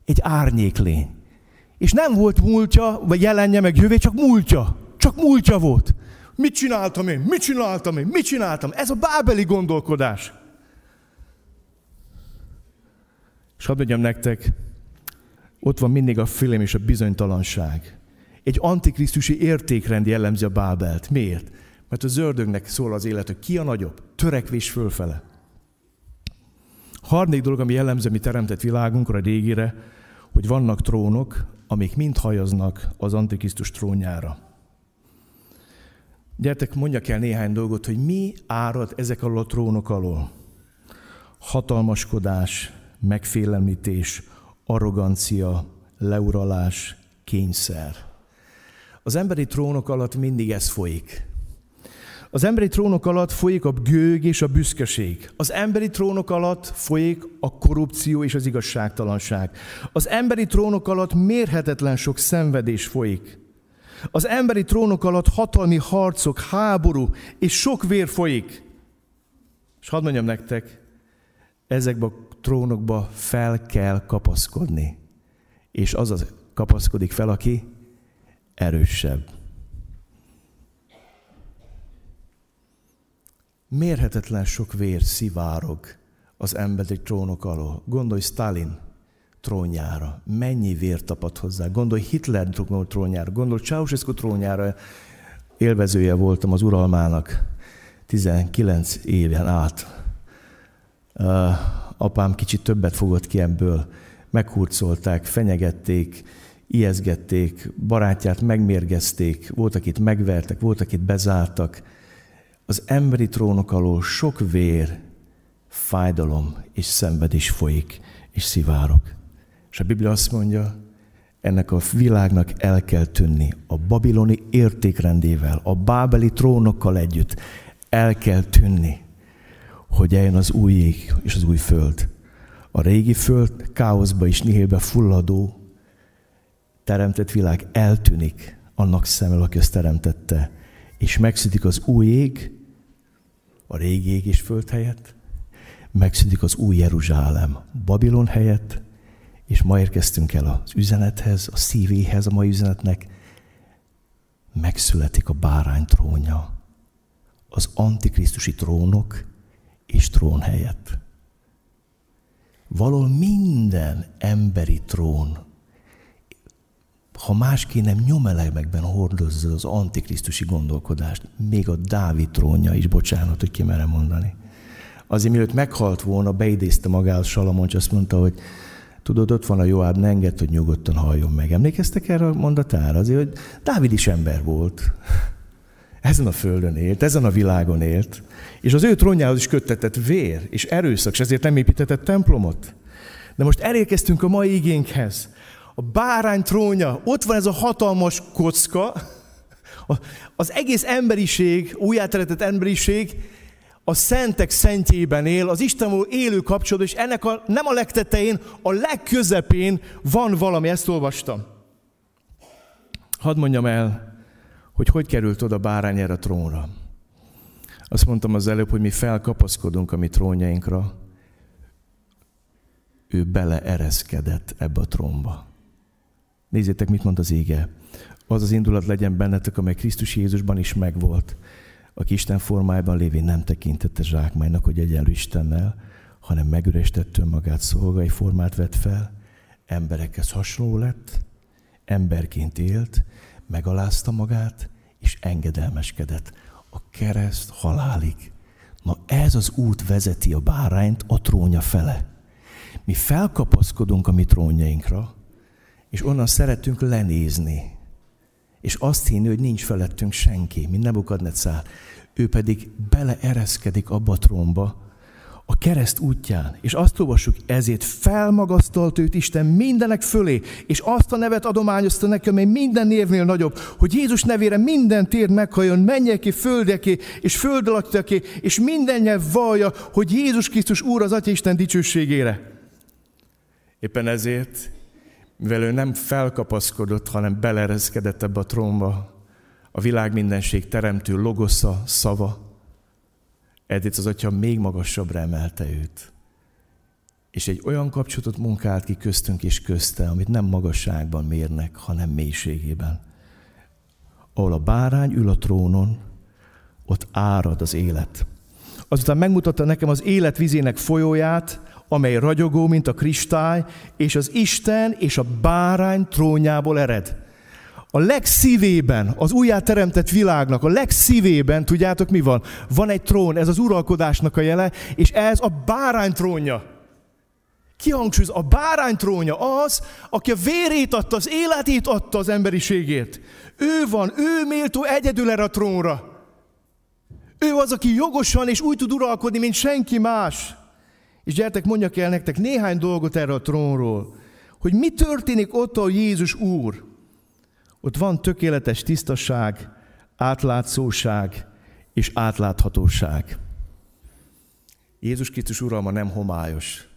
Egy árnyéklény. És nem volt múltja, vagy jelenje, meg jövő, csak múltja. Csak múltja volt. Mit csináltam én? Mit csináltam én? Mit csináltam? Ez a bábeli gondolkodás. És hadd mondjam nektek, ott van mindig a félelem és a bizonytalanság. Egy antikrisztusi értékrend jellemzi a Bábelt. Miért? Mert a zördögnek szól az élet, hogy ki a nagyobb? Törekvés fölfele. Harmadik dolog, ami jellemző mi teremtett világunkra, régire, hogy vannak trónok, amik mind hajaznak az Antikrisztus trónjára. Gyertek, mondjak el néhány dolgot, hogy mi árad ezek alól a trónok alól. Hatalmaskodás, megfélemlítés, arrogancia, leuralás, kényszer. Az emberi trónok alatt mindig ez folyik. Az emberi trónok alatt folyik a gőg és a büszkeség. Az emberi trónok alatt folyik a korrupció és az igazságtalanság. Az emberi trónok alatt mérhetetlen sok szenvedés folyik. Az emberi trónok alatt hatalmi harcok, háború és sok vér folyik. És hadd mondjam nektek, ezekbe a trónokba fel kell kapaszkodni. És az az kapaszkodik fel, aki erősebb. Mérhetetlen sok vér szivárog az emberi trónok alól. Gondolj Stalin trónjára, mennyi vér tapad hozzá. Gondolj Hitler trónjára, gondolj Ceausescu trónjára. Élvezője voltam az uralmának 19 éven át. Apám kicsit többet fogott ki ebből. Meghurcolták, fenyegették, ijeszgették, barátját megmérgezték, volt, akit megvertek, volt, akit bezártak. Az emberi trónok alól sok vér, fájdalom és szenvedés folyik, és szivárok. És a Biblia azt mondja, ennek a világnak el kell tűnni a babiloni értékrendével, a bábeli trónokkal együtt el kell tűnni, hogy eljön az új ég és az új föld. A régi föld káoszba és nihélbe fulladó teremtett világ eltűnik annak szemmel, aki ezt teremtette, és megszűnik az új ég, a régi ég és föld helyett, megszűnik az új Jeruzsálem Babilon helyett, és ma érkeztünk el az üzenethez, a szívéhez a mai üzenetnek, megszületik a bárány trónja, az antikrisztusi trónok és trón helyett. Való minden emberi trón ha másképp nem nyomelemekben hordozza az antikrisztusi gondolkodást, még a Dávid trónja is, bocsánat, hogy kimerem mondani. Azért mielőtt meghalt volna, beidézte magához Salamon, és azt mondta, hogy tudod, ott van a Joáb, ne engedd, hogy nyugodtan halljon meg. Emlékeztek erre a mondatára? Azért, hogy Dávid is ember volt. Ezen a földön élt, ezen a világon élt, és az ő trónjához is köttetett vér és erőszak, és ezért nem építetett templomot. De most elérkeztünk a mai igénkhez. A bárány trónja, ott van ez a hatalmas kocka, az egész emberiség, újjáteretett emberiség a szentek szentjében él, az Istenból élő kapcsolat, és ennek a, nem a legtetején, a legközepén van valami, ezt olvastam. Hadd mondjam el, hogy hogy került oda bárány erre a trónra. Azt mondtam az előbb, hogy mi felkapaszkodunk a mi trónjainkra, ő beleereszkedett ebbe a trónba. Nézzétek, mit mond az ége. Az az indulat legyen bennetek, amely Krisztus Jézusban is megvolt, aki Isten formájában lévén nem tekintette zsákmánynak, hogy egyenlő Istennel, hanem megürestett önmagát, szolgai formát vett fel, emberekhez hasonló lett, emberként élt, megalázta magát, és engedelmeskedett a kereszt halálig. Na ez az út vezeti a bárányt a trónja fele. Mi felkapaszkodunk a mi trónjainkra, és onnan szeretünk lenézni. És azt hinni, hogy nincs felettünk senki, mint Nebukadnecár. Ő pedig beleereszkedik abba a trónba, a kereszt útján, és azt olvassuk, ezért felmagasztalt őt Isten mindenek fölé, és azt a nevet adományozta neki, amely minden névnél nagyobb, hogy Jézus nevére minden tér meghajjon, mennyeké, földeké, és föld alattiaké, és minden nyelv vallja, hogy Jézus Krisztus Úr az Atya Isten dicsőségére. Éppen ezért, mivel ő nem felkapaszkodott, hanem belerezkedett ebbe a trónba, a világ mindenség teremtő logosza, szava, ezért az atya még magasabbra emelte őt. És egy olyan kapcsolatot munkált ki köztünk és közte, amit nem magasságban mérnek, hanem mélységében. Ahol a bárány ül a trónon, ott árad az élet. Azután megmutatta nekem az élet vizének folyóját, amely ragyogó, mint a kristály, és az Isten és a bárány trónjából ered. A legszívében, az újjáteremtett világnak, a legszívében, tudjátok mi van? Van egy trón, ez az uralkodásnak a jele, és ez a bárány trónja. Ki? A bárány trónja az, aki a vérét adta, az életét adta az emberiségért. Ő van, ő méltó egyedül erre a trónra. Ő az, aki jogosan és úgy tud uralkodni, mint senki más. És gyertek, mondjak el nektek néhány dolgot erről a trónról, hogy mi történik ott, ahol Jézus Úr. Ott van tökéletes tisztaság, átlátszóság és átláthatóság. Jézus Krisztus uralma nem homályos.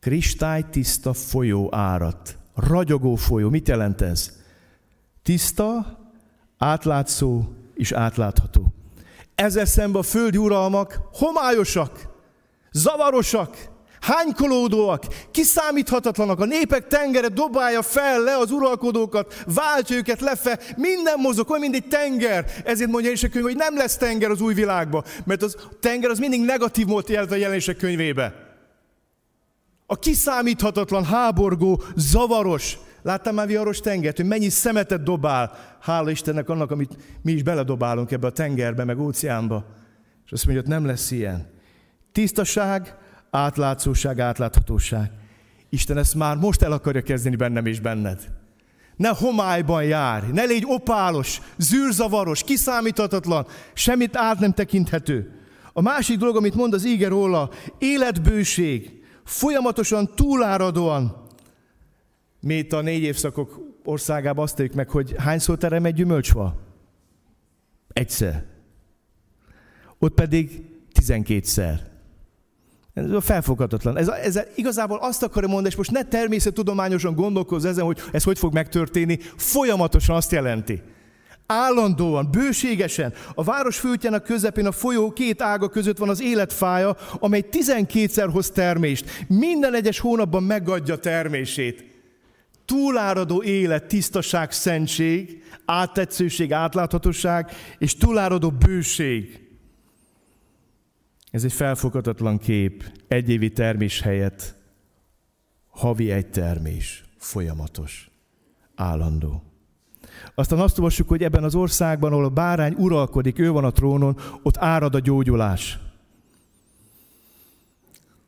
Kristály tiszta folyó árat. Ragyogó folyó. Mit jelent ez? Tiszta, átlátszó és átlátható. Ezzel szemben a földi uralmak homályosak, zavarosak, hánykolódóak, kiszámíthatatlanak. A népek tengere dobálja fel le az uralkodókat, váltja őket lefe, minden mozog, olyan, mint egy tenger. Ezért mondja a könyv, hogy nem lesz tenger az új világban, mert az tenger az mindig negatív volt jelent a jelenések könyvébe. A kiszámíthatatlan, háborgó, zavaros, Láttam már viharos tengert, hogy mennyi szemetet dobál, hála Istennek annak, amit mi is beledobálunk ebbe a tengerbe, meg óceánba. És azt mondja, hogy nem lesz ilyen. Tisztaság, átlátszóság, átláthatóság. Isten ezt már most el akarja kezdeni bennem és benned. Ne homályban járj, ne légy opálos, zűrzavaros, kiszámíthatatlan, semmit át nem tekinthető. A másik dolog, amit mond az íger róla, életbőség, folyamatosan túláradóan. Mi itt a négy évszakok országában azt meg, hogy hányszor terem egy gyümölcsfa? Egyszer. Ott pedig tizenkétszer. Ez felfoghatatlan. Ez, ez igazából azt akarja mondani, és most ne természettudományosan gondolkozz ezen, hogy ez hogy fog megtörténni, folyamatosan azt jelenti. Állandóan, bőségesen. A város főtjának közepén a folyó két ága között van az életfája, amely 12-szer hoz termést. Minden egyes hónapban megadja termését. Túláradó élet, tisztaság, szentség, áttetszőség, átláthatóság, és túláradó bőség. Ez egy felfoghatatlan kép. Egyévi termés helyett havi egy termés. folyamatos, állandó. Aztán azt olvassuk, hogy ebben az országban, ahol a bárány uralkodik, ő van a trónon, ott árad a gyógyulás.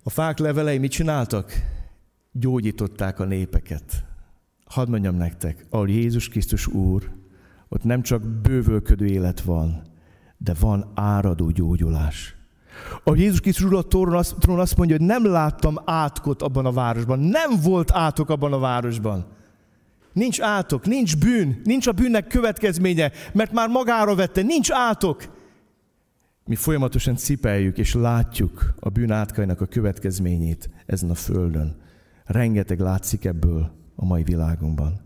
A fák levelei mit csináltak? Gyógyították a népeket. Hadd mondjam nektek, ahol Jézus Krisztus Úr, ott nem csak bővölködő élet van, de van áradó gyógyulás. A Jézus Krisztus a trónon azt mondja, hogy nem láttam átkot abban a városban. Nem volt átok abban a városban. Nincs átok, nincs bűn, nincs a bűnnek következménye, mert már magára vette, nincs átok. Mi folyamatosan cipeljük és látjuk a bűn átkainak a következményét ezen a földön. Rengeteg látszik ebből a mai világunkban.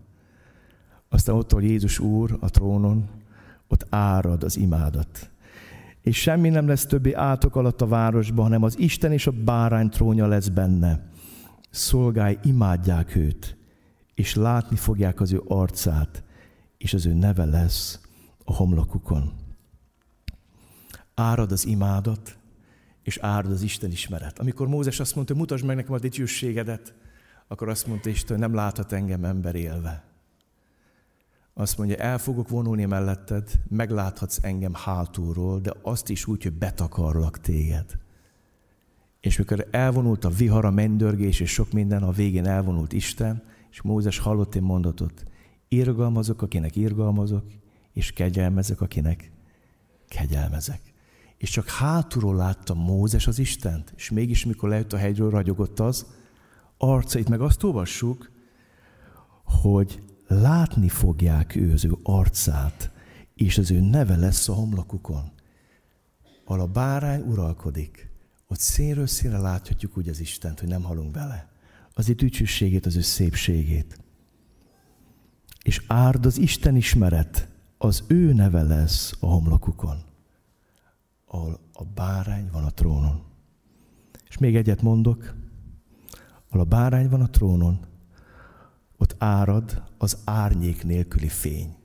Aztán ott, ahol Jézus Úr a trónon, ott árad az imádat. És semmi nem lesz többi átok alatt a városban, hanem az Isten és a bárány trónja lesz benne. Szolgái imádják őt, és látni fogják az ő arcát, és az ő neve lesz a homlokukon. Árad az imádat, és árad az Isten ismeret. Amikor Mózes azt mondta, mutasd meg nekem a dicsőségedet, akkor azt mondta Isten, nem láthat engem ember élve. Azt mondja, el fogok vonulni melletted, megláthatsz engem hátulról, de azt is úgy, hogy betakarlak téged. És mikor elvonult a vihar, a mennydörgés és sok minden, a végén elvonult Isten, és Mózes hallott egy mondatot, irgalmazok, akinek irgalmazok, és kegyelmezek, akinek kegyelmezek. És csak hátulról látta Mózes az Istent, és mégis mikor lejött a hegyről, ragyogott az, arcait, meg azt olvassuk, hogy látni fogják ő az ő arcát, és az ő neve lesz a homlokukon. Ahol a bárány uralkodik, ott színről színre láthatjuk úgy az Istent, hogy nem halunk bele. Az ő dicsőségét, az ő szépségét. És árd az Isten ismeret, az ő neve lesz a homlokukon, ahol a bárány van a trónon. És még egyet mondok, ahol a bárány van a trónon, ott árad az árnyék nélküli fény.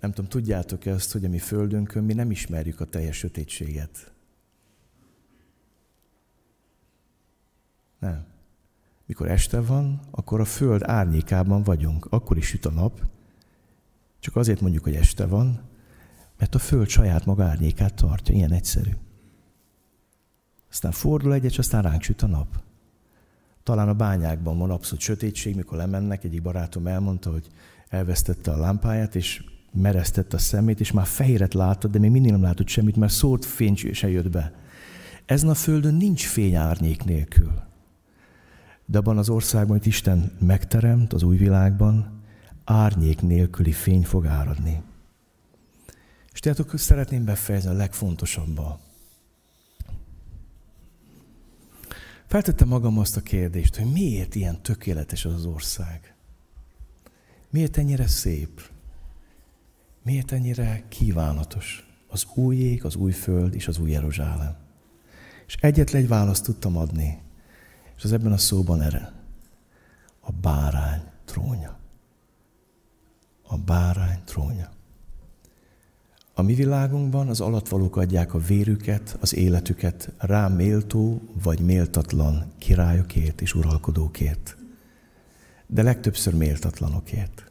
Nem tudom, tudjátok-e azt, hogy a mi földünkön mi nem ismerjük a teljes sötétséget? Nem. Mikor este van, akkor a föld árnyékában vagyunk. Akkor is süt a nap. Csak azért mondjuk, hogy este van, mert a föld saját maga árnyékát tartja. Ilyen egyszerű. Aztán fordul egyet, és aztán ránk süt a nap. Talán a bányákban van abszolút sötétség, mikor lemennek, egyik barátom elmondta, hogy elvesztette a lámpáját, és meresztette a szemét, és már fehéret látott, de még mindig nem látott semmit, mert szólt fény se jött be. Ezen a földön nincs fény árnyék nélkül. De abban az országban, hogy Isten megteremt, az új világban, árnyék nélküli fény fog áradni. És tehát szeretném befejezni a legfontosabban. Feltettem magam azt a kérdést, hogy miért ilyen tökéletes az ország? Miért ennyire szép? Miért ennyire kívánatos? Az új ég, az új föld és az új Jeruzsálem. És egyetlen egy választ tudtam adni, és az ebben a szóban erre. A bárány trónja. A bárány trónja. A mi világunkban az alatvalók adják a vérüket, az életüket rá méltó vagy méltatlan királyokért és uralkodókért. De legtöbbször méltatlanokért.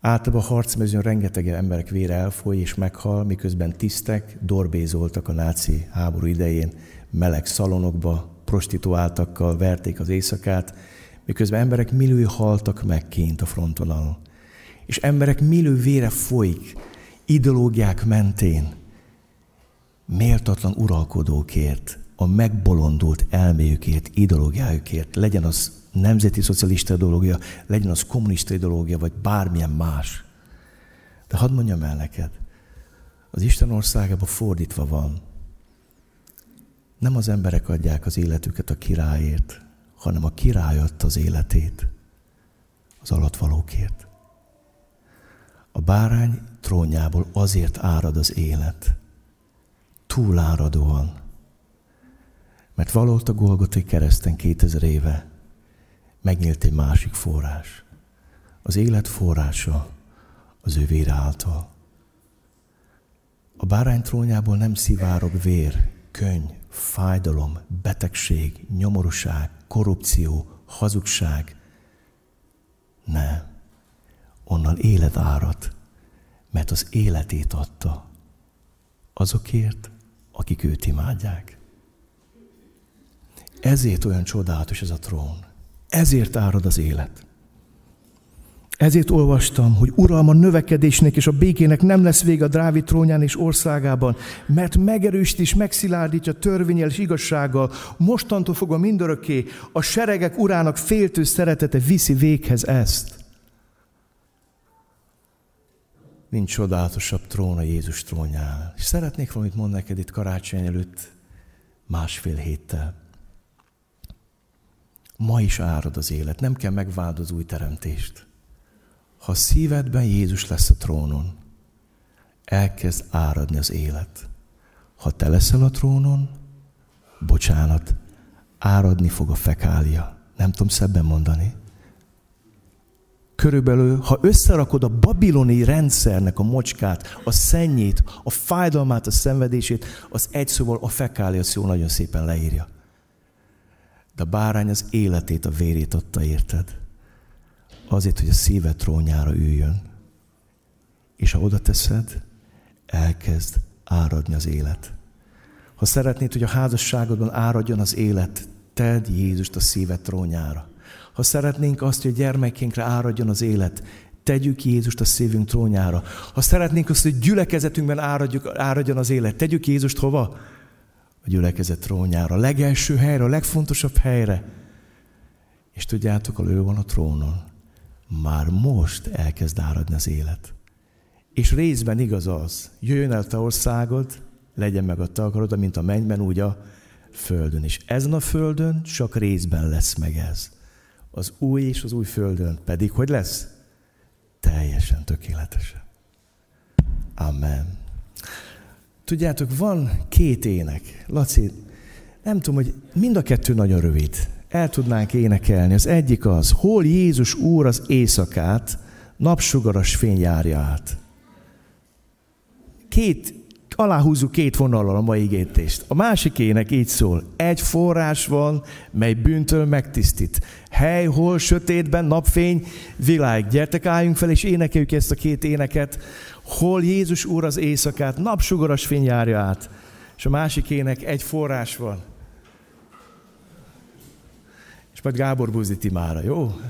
Általában a harcmezőn rengeteg emberek vére elfoly és meghal, miközben tisztek dorbézoltak a náci háború idején meleg szalonokba, prostituáltakkal verték az éjszakát, miközben emberek milliói haltak meg kint a frontvonalon. És emberek millió vére folyik, ideológiák mentén méltatlan uralkodókért, a megbolondult elméjükért, ideológiájukért, legyen az nemzeti szocialista ideológia, legyen az kommunista ideológia, vagy bármilyen más. De hadd mondjam el neked, az Isten országában fordítva van. Nem az emberek adják az életüket a királyért, hanem a király adta az életét az alatvalókért. A bárány trónjából azért árad az élet. Túláradóan. Mert valóta Golgotai kereszten 2000 éve megnyílt egy másik forrás. Az élet forrása az ő vére által. A bárány trónjából nem szivárog vér, könyv, fájdalom, betegség, nyomorúság, korrupció, hazugság, Nem. Onnan élet árad, mert az életét adta azokért, akik őt imádják. Ezért olyan csodálatos ez a trón. Ezért árad az élet. Ezért olvastam, hogy uralma növekedésnek és a békének nem lesz vége a Drávid trónján és országában, mert megerősít és megszilárdítja törvényel és igazsággal, mostantól fogva mindörökké a seregek urának féltő szeretete viszi véghez ezt. Nincs csodálatosabb trón a Jézus trónján. És szeretnék valamit mondani neked itt karácsony előtt másfél héttel. Ma is árad az élet, nem kell megváltod az új teremtést. Ha szívedben Jézus lesz a trónon, elkezd áradni az élet. Ha te leszel a trónon, bocsánat, áradni fog a fekália. Nem tudom szebben mondani. Körülbelül, ha összerakod a babiloni rendszernek a mocskát, a szennyét, a fájdalmát, a szenvedését, az egy szóval a fekália szó nagyon szépen leírja. De a bárány az életét, a vérét adta, érted? Azért, hogy a szíve trónjára üljön. És ha oda teszed, elkezd áradni az élet. Ha szeretnéd, hogy a házasságodban áradjon az élet, tedd Jézust a szíve trónjára. Ha szeretnénk azt, hogy a gyermekénkre áradjon az élet, tegyük Jézust a szívünk trónjára. Ha szeretnénk azt, hogy gyülekezetünkben áradjuk, áradjon az élet, tegyük Jézust hova? A gyülekezet trónjára, a legelső helyre, a legfontosabb helyre. És tudjátok, ahol ő van a trónon, már most elkezd áradni az élet. És részben igaz az, jöjjön el te országod, legyen meg a te akarod, mint a mennyben, úgy a földön. És ezen a földön csak részben lesz meg ez. Az új és az új földön pedig hogy lesz? Teljesen tökéletesen. Amen. Tudjátok, van két ének. Laci, nem tudom, hogy mind a kettő nagyon rövid. El tudnánk énekelni. Az egyik az, hol Jézus Úr az éjszakát, napsugaras fény járja át. Két, aláhúzzuk két vonallal a mai ígétést. A másik ének így szól, egy forrás van, mely bűntől megtisztít. Hely, hol sötétben napfény, világ. Gyertek, álljunk fel, és énekeljük ezt a két éneket hol Jézus Úr az éjszakát, napsugaras fény járja át, és a másik ének egy forrás van. És majd Gábor buzdíti mára, jó?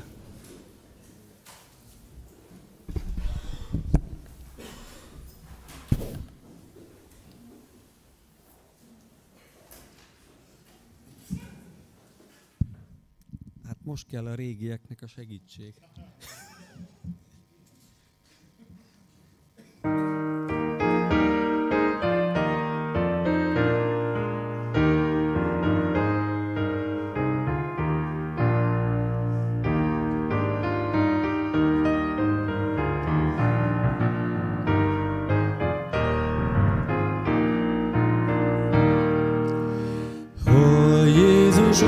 Most kell a régieknek a segítség. Jézus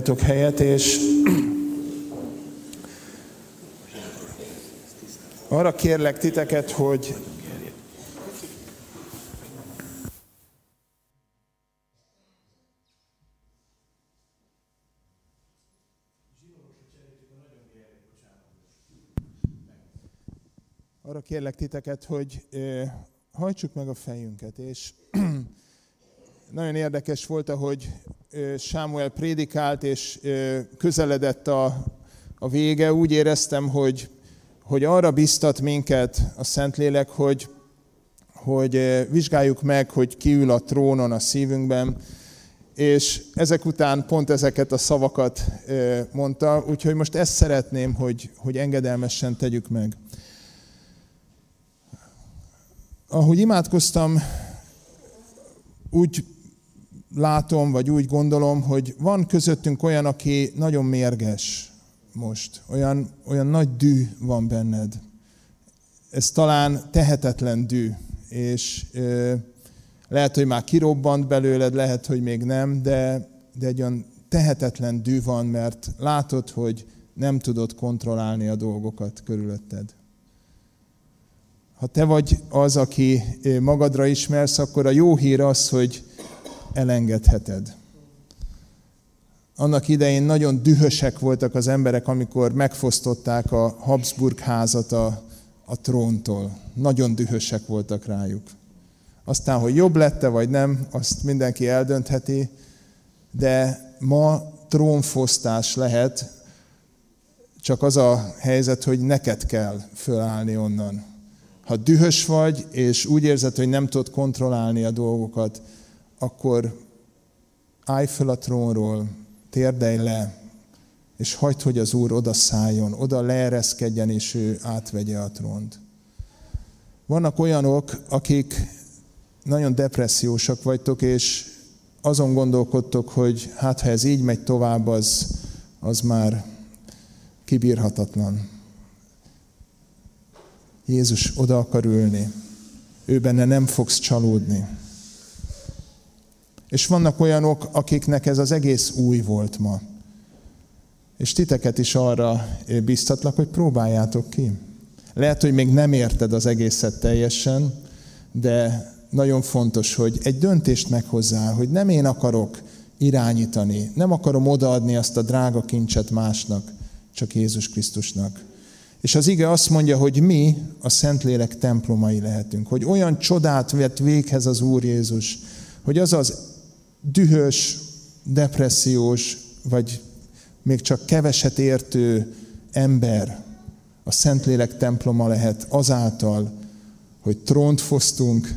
Foglaljatok helyet, és arra kérlek titeket, hogy arra kérlek titeket, hogy hajtsuk meg a fejünket, és nagyon érdekes volt, ahogy Sámuel prédikált, és közeledett a, a vége, úgy éreztem, hogy, hogy arra biztat minket a Szentlélek, hogy, hogy vizsgáljuk meg, hogy ki ül a trónon a szívünkben, és ezek után pont ezeket a szavakat mondta, úgyhogy most ezt szeretném, hogy, hogy engedelmesen tegyük meg. Ahogy imádkoztam, úgy látom, vagy úgy gondolom, hogy van közöttünk olyan, aki nagyon mérges most. Olyan, olyan nagy dű van benned. Ez talán tehetetlen dű, és ö, lehet, hogy már kirobbant belőled, lehet, hogy még nem, de, de egy olyan tehetetlen dű van, mert látod, hogy nem tudod kontrollálni a dolgokat körülötted. Ha te vagy az, aki magadra ismersz, akkor a jó hír az, hogy elengedheted. Annak idején nagyon dühösek voltak az emberek, amikor megfosztották a Habsburg házat a, a tróntól. Nagyon dühösek voltak rájuk. Aztán, hogy jobb lette vagy nem, azt mindenki eldöntheti, de ma trónfosztás lehet, csak az a helyzet, hogy neked kell fölállni onnan. Ha dühös vagy, és úgy érzed, hogy nem tudod kontrollálni a dolgokat, akkor állj fel a trónról, térdelj le, és hagyd, hogy az Úr oda szálljon, oda leereszkedjen, és ő átvegye a trónt. Vannak olyanok, akik nagyon depressziósak vagytok, és azon gondolkodtok, hogy hát ha ez így megy tovább, az, az már kibírhatatlan. Jézus oda akar ülni. Ő benne nem fogsz csalódni. És vannak olyanok, akiknek ez az egész új volt ma. És titeket is arra biztatlak, hogy próbáljátok ki. Lehet, hogy még nem érted az egészet teljesen, de nagyon fontos, hogy egy döntést meghozzál, hogy nem én akarok irányítani, nem akarom odaadni azt a drága kincset másnak, csak Jézus Krisztusnak. És az ige azt mondja, hogy mi a Szentlélek templomai lehetünk, hogy olyan csodát vett véghez az Úr Jézus, hogy az az dühös, depressziós, vagy még csak keveset értő ember a Szentlélek temploma lehet azáltal, hogy trónt fosztunk,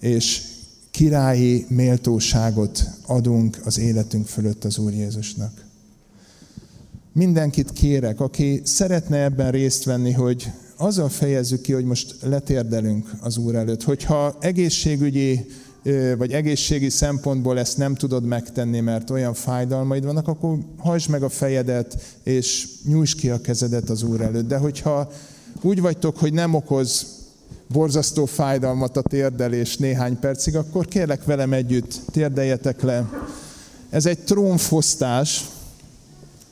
és királyi méltóságot adunk az életünk fölött az Úr Jézusnak. Mindenkit kérek, aki szeretne ebben részt venni, hogy azzal fejezzük ki, hogy most letérdelünk az Úr előtt. Hogyha egészségügyi vagy egészségi szempontból ezt nem tudod megtenni, mert olyan fájdalmaid vannak, akkor hajtsd meg a fejedet, és nyújts ki a kezedet az Úr előtt. De hogyha úgy vagytok, hogy nem okoz borzasztó fájdalmat a térdelés néhány percig, akkor kérlek velem együtt, térdeljetek le. Ez egy trónfosztás,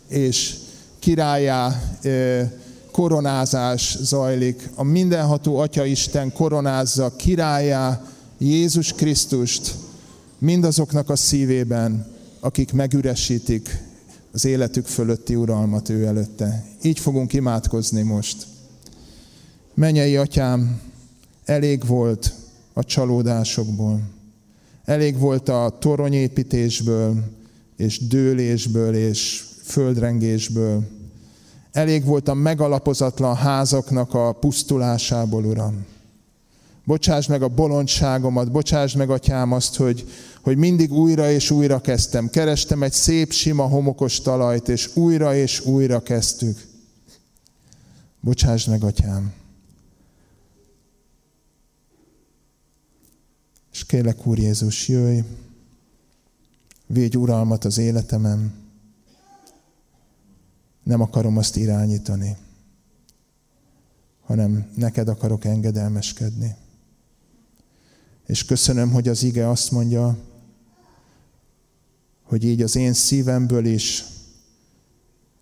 és királyá koronázás zajlik. A mindenható Atya Isten koronázza királyá Jézus Krisztust mindazoknak a szívében, akik megüresítik az életük fölötti uralmat ő előtte. Így fogunk imádkozni most. Menyei atyám, elég volt a csalódásokból. Elég volt a toronyépítésből, és dőlésből, és földrengésből. Elég volt a megalapozatlan házaknak a pusztulásából, Uram. Bocsáss meg a bolondságomat, bocsáss meg, atyám, azt, hogy, hogy mindig újra és újra kezdtem. Kerestem egy szép, sima, homokos talajt, és újra és újra kezdtük. Bocsáss meg, atyám. És kérlek, Úr Jézus, jöjj, védj uralmat az életemen. Nem akarom azt irányítani, hanem neked akarok engedelmeskedni. És köszönöm, hogy az ige azt mondja, hogy így az én szívemből is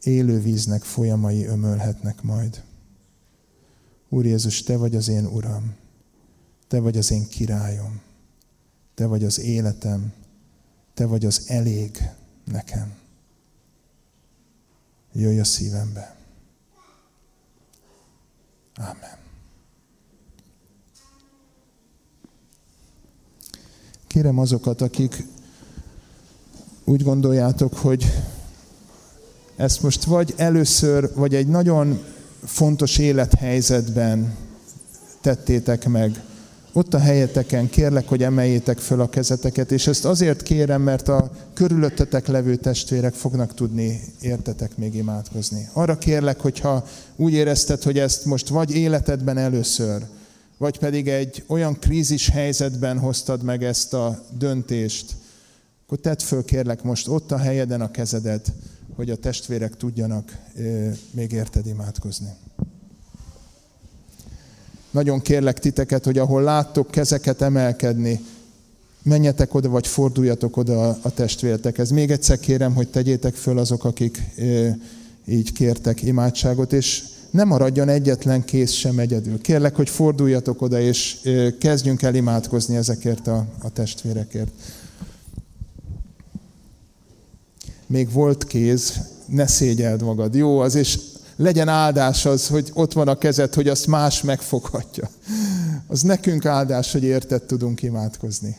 élő víznek folyamai ömölhetnek majd. Úr Jézus, Te vagy az én Uram, Te vagy az én királyom, Te vagy az életem, Te vagy az elég nekem. Jöjj a szívembe. Amen. Kérem azokat, akik úgy gondoljátok, hogy ezt most vagy először, vagy egy nagyon fontos élethelyzetben tettétek meg, ott a helyeteken kérlek, hogy emeljétek föl a kezeteket, és ezt azért kérem, mert a körülöttetek levő testvérek fognak tudni értetek még imádkozni. Arra kérlek, hogyha úgy érezted, hogy ezt most vagy életedben először, vagy pedig egy olyan krízis helyzetben hoztad meg ezt a döntést, akkor tedd föl kérlek most ott a helyeden a kezedet, hogy a testvérek tudjanak még érted imádkozni. Nagyon kérlek titeket, hogy ahol láttok kezeket emelkedni, menjetek oda, vagy forduljatok oda a testvéretekhez. Még egyszer kérem, hogy tegyétek föl azok, akik így kértek imádságot, és ne maradjon egyetlen kész sem egyedül. Kérlek, hogy forduljatok oda, és kezdjünk el imádkozni ezekért a, a testvérekért. Még volt kéz, ne szégyeld magad. Jó, az és legyen áldás az, hogy ott van a kezed, hogy azt más megfoghatja. Az nekünk áldás, hogy érted tudunk imádkozni.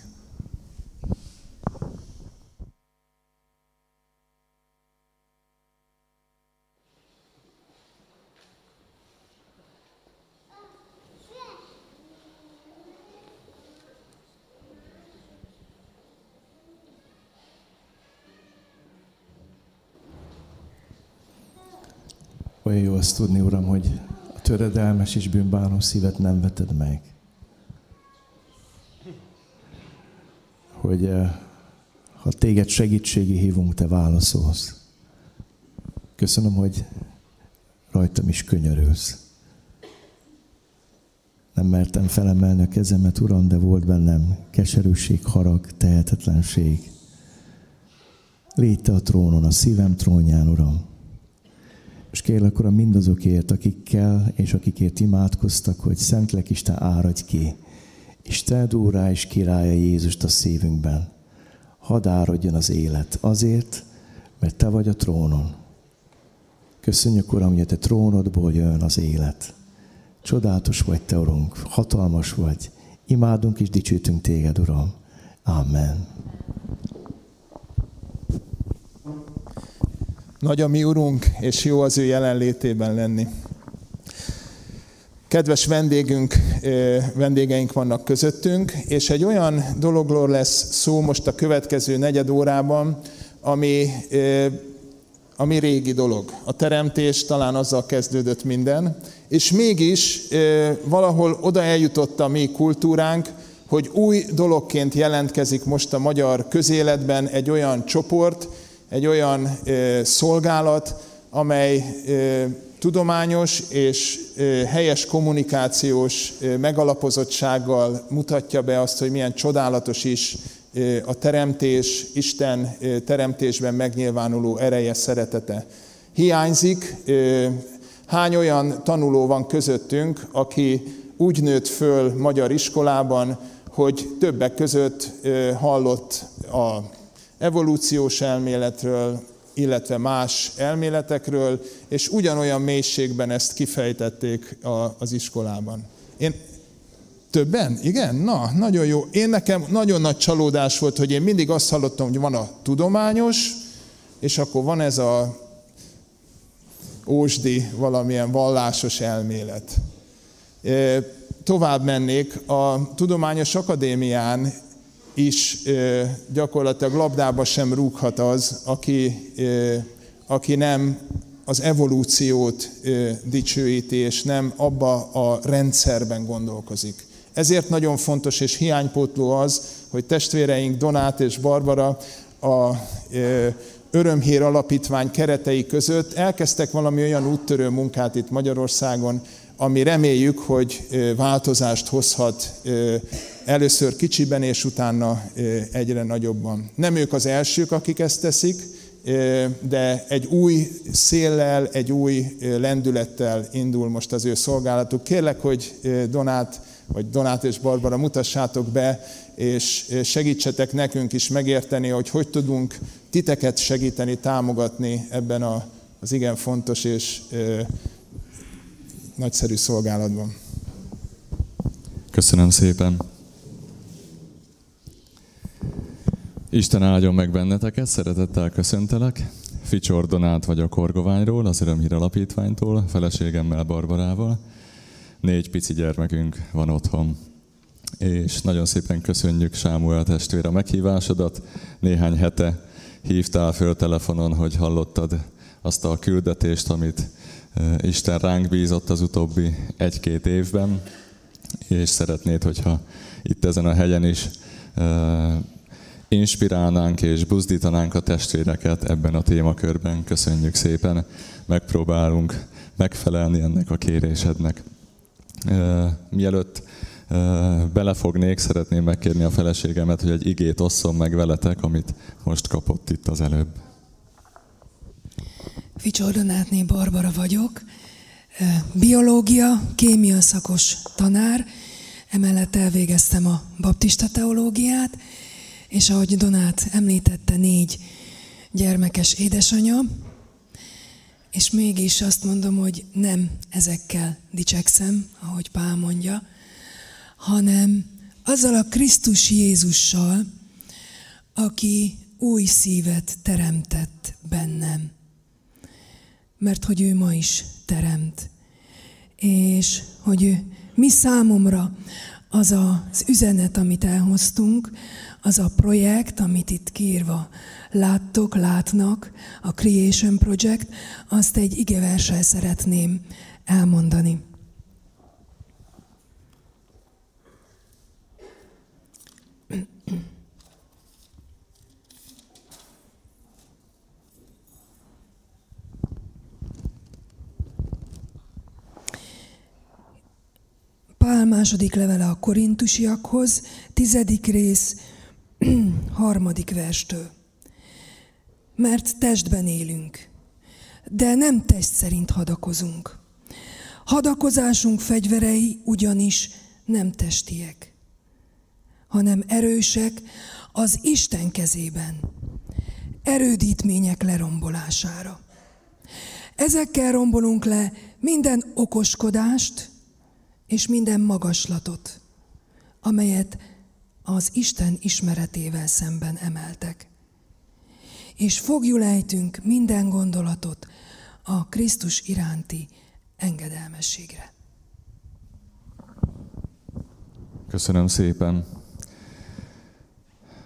Olyan jó azt tudni, Uram, hogy a töredelmes és bűnbánó szívet nem veted meg. Hogy eh, ha téged segítségi hívunk, te válaszolsz. Köszönöm, hogy rajtam is könyörülsz. Nem mertem felemelni a kezemet, Uram, de volt bennem keserűség, harag, tehetetlenség. Légy te a trónon, a szívem trónján, Uram. És kérlek, Uram, mindazokért, akikkel és akikért imádkoztak, hogy Szentlek Isten áradj ki, és Te úrá és királya Jézust a szívünkben. Hadd áradjon az élet azért, mert Te vagy a trónon. Köszönjük, Uram, hogy a Te trónodból jön az élet. Csodálatos vagy Te, Urunk, hatalmas vagy. Imádunk és dicsőítünk Téged, Uram. Amen. Nagy a mi Urunk, és jó az ő jelenlétében lenni. Kedves vendégünk, vendégeink vannak közöttünk, és egy olyan dologról lesz szó most a következő negyed órában, ami, ami régi dolog. A teremtés talán azzal kezdődött minden, és mégis valahol oda eljutott a mi kultúránk, hogy új dologként jelentkezik most a magyar közéletben egy olyan csoport, egy olyan szolgálat, amely tudományos és helyes kommunikációs megalapozottsággal mutatja be azt, hogy milyen csodálatos is a teremtés, Isten teremtésben megnyilvánuló ereje, szeretete. Hiányzik, hány olyan tanuló van közöttünk, aki úgy nőtt föl magyar iskolában, hogy többek között hallott a evolúciós elméletről, illetve más elméletekről, és ugyanolyan mélységben ezt kifejtették az iskolában. Én Többen? Igen? Na, nagyon jó. Én nekem nagyon nagy csalódás volt, hogy én mindig azt hallottam, hogy van a tudományos, és akkor van ez a ósdi valamilyen vallásos elmélet. Tovább mennék, a Tudományos Akadémián is gyakorlatilag labdába sem rúghat az, aki, aki nem az evolúciót dicsőíti, és nem abba a rendszerben gondolkozik. Ezért nagyon fontos és hiánypótló az, hogy testvéreink Donát és Barbara a Örömhír Alapítvány keretei között elkezdtek valami olyan úttörő munkát itt Magyarországon, ami reméljük, hogy változást hozhat először kicsiben, és utána egyre nagyobban. Nem ők az elsők, akik ezt teszik, de egy új széllel, egy új lendülettel indul most az ő szolgálatuk. Kérlek, hogy Donát, vagy Donát és Barbara mutassátok be, és segítsetek nekünk is megérteni, hogy hogy tudunk titeket segíteni, támogatni ebben a, az igen fontos és nagyszerű szolgálatban. Köszönöm szépen. Isten áldjon meg benneteket, szeretettel köszöntelek. Ficsor Donát a Korgoványról, az Örömhír Alapítványtól, feleségemmel Barbarával. Négy pici gyermekünk van otthon. És nagyon szépen köszönjük Sámuel testvér a meghívásodat. Néhány hete hívtál föl telefonon, hogy hallottad azt a küldetést, amit Isten ránk bízott az utóbbi egy-két évben, és szeretnéd, hogyha itt ezen a hegyen is inspirálnánk és buzdítanánk a testvéreket ebben a témakörben. Köszönjük szépen, megpróbálunk megfelelni ennek a kérésednek. Mielőtt belefognék, szeretném megkérni a feleségemet, hogy egy igét osszon meg veletek, amit most kapott itt az előbb. Ficsordonátné Barbara vagyok, biológia, kémia szakos tanár, emellett elvégeztem a baptista teológiát, és ahogy Donát említette, négy gyermekes édesanya, és mégis azt mondom, hogy nem ezekkel dicsekszem, ahogy Pál mondja, hanem azzal a Krisztus Jézussal, aki új szívet teremtett bennem. Mert hogy ő ma is teremt. És hogy ő, mi számomra az az üzenet, amit elhoztunk, az a projekt, amit itt kiírva láttok, látnak, a Creation Project, azt egy igeversel szeretném elmondani. Pál második levele a korintusiakhoz, tizedik rész, harmadik verstől. Mert testben élünk, de nem test szerint hadakozunk. Hadakozásunk fegyverei ugyanis nem testiek, hanem erősek az Isten kezében, erődítmények lerombolására. Ezekkel rombolunk le minden okoskodást és minden magaslatot, amelyet az Isten ismeretével szemben emeltek. És fogjulejtünk minden gondolatot a Krisztus iránti engedelmességre. Köszönöm szépen.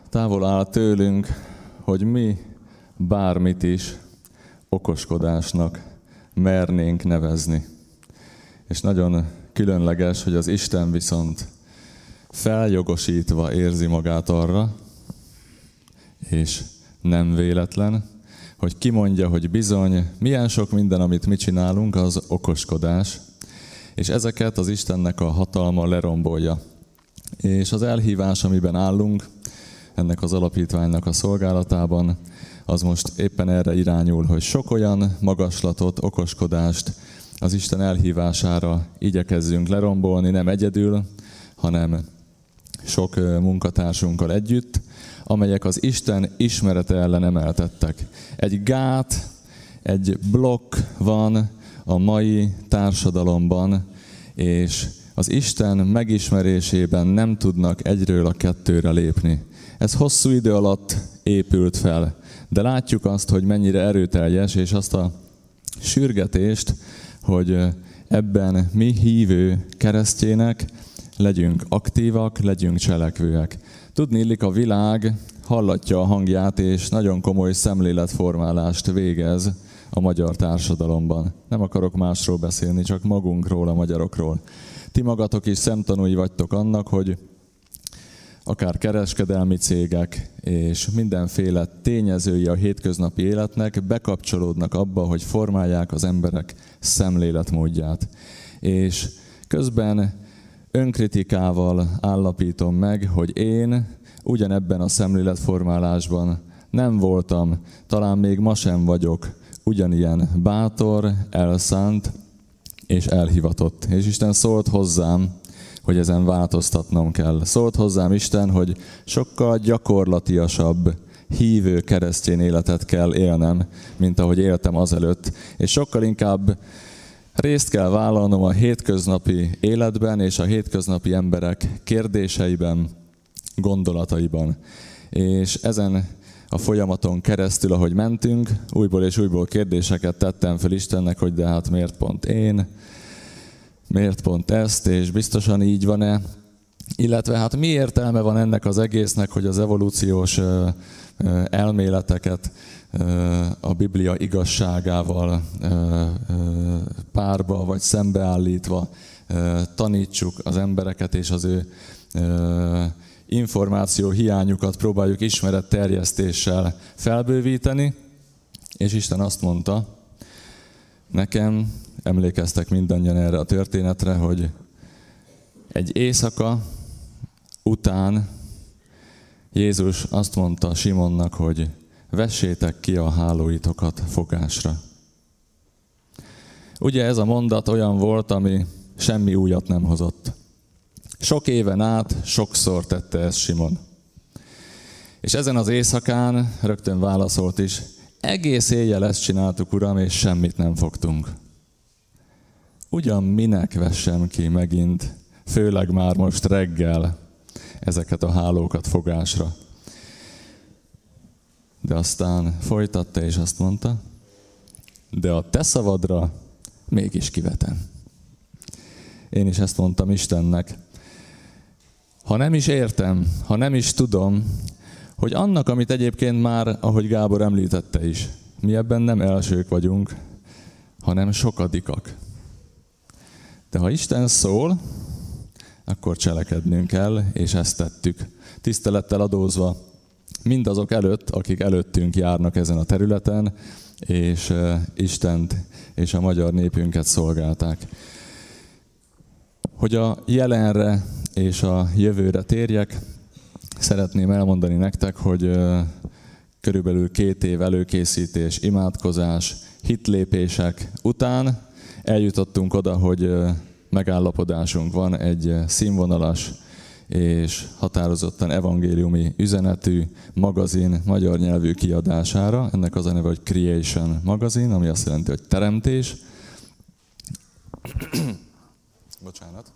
Távol áll tőlünk, hogy mi bármit is okoskodásnak mernénk nevezni. És nagyon különleges, hogy az Isten viszont feljogosítva érzi magát arra, és nem véletlen, hogy kimondja, hogy bizony, milyen sok minden, amit mi csinálunk, az okoskodás, és ezeket az Istennek a hatalma lerombolja. És az elhívás, amiben állunk, ennek az alapítványnak a szolgálatában, az most éppen erre irányul, hogy sok olyan magaslatot, okoskodást az Isten elhívására igyekezzünk lerombolni, nem egyedül, hanem sok munkatársunkkal együtt, amelyek az Isten ismerete ellen emeltettek. Egy gát, egy blokk van a mai társadalomban, és az Isten megismerésében nem tudnak egyről a kettőre lépni. Ez hosszú idő alatt épült fel, de látjuk azt, hogy mennyire erőteljes, és azt a sürgetést, hogy ebben mi hívő keresztjének legyünk aktívak, legyünk cselekvőek. Tudni illik a világ hallatja a hangját, és nagyon komoly szemléletformálást végez a magyar társadalomban. Nem akarok másról beszélni, csak magunkról, a magyarokról. Ti magatok is szemtanúi vagytok annak, hogy akár kereskedelmi cégek és mindenféle tényezői a hétköznapi életnek bekapcsolódnak abba, hogy formálják az emberek szemléletmódját. És közben önkritikával állapítom meg, hogy én ugyanebben a szemléletformálásban nem voltam, talán még ma sem vagyok ugyanilyen bátor, elszánt és elhivatott. És Isten szólt hozzám, hogy ezen változtatnom kell. Szólt hozzám Isten, hogy sokkal gyakorlatiasabb, hívő keresztény életet kell élnem, mint ahogy éltem azelőtt, és sokkal inkább részt kell vállalnom a hétköznapi életben és a hétköznapi emberek kérdéseiben, gondolataiban. És ezen a folyamaton keresztül, ahogy mentünk, újból és újból kérdéseket tettem fel Istennek, hogy de hát miért pont én, miért pont ezt, és biztosan így van-e, illetve hát mi értelme van ennek az egésznek, hogy az evolúciós elméleteket a Biblia igazságával párba vagy szembeállítva tanítsuk az embereket és az ő információ hiányukat próbáljuk ismeret terjesztéssel felbővíteni, és Isten azt mondta, nekem, emlékeztek mindannyian erre a történetre, hogy egy éjszaka után Jézus azt mondta Simonnak, hogy vessétek ki a hálóitokat fogásra. Ugye ez a mondat olyan volt, ami semmi újat nem hozott. Sok éven át sokszor tette ezt Simon. És ezen az éjszakán rögtön válaszolt is, egész éjjel ezt csináltuk, uram, és semmit nem fogtunk. Ugyan minek vessem ki megint, főleg már most reggel ezeket a hálókat fogásra. De aztán folytatta és azt mondta, de a te szavadra mégis kivetem. Én is ezt mondtam Istennek. Ha nem is értem, ha nem is tudom, hogy annak, amit egyébként már, ahogy Gábor említette is, mi ebben nem elsők vagyunk, hanem sokadikak. De ha Isten szól, akkor cselekednünk kell, és ezt tettük. Tisztelettel adózva mindazok előtt, akik előttünk járnak ezen a területen, és Istent és a magyar népünket szolgálták. Hogy a jelenre és a jövőre térjek, szeretném elmondani nektek, hogy körülbelül két év előkészítés, imádkozás, hitlépések után eljutottunk oda, hogy megállapodásunk van egy színvonalas és határozottan evangéliumi üzenetű magazin magyar nyelvű kiadására. Ennek az a neve, hogy Creation magazin, ami azt jelenti, hogy teremtés. Bocsánat.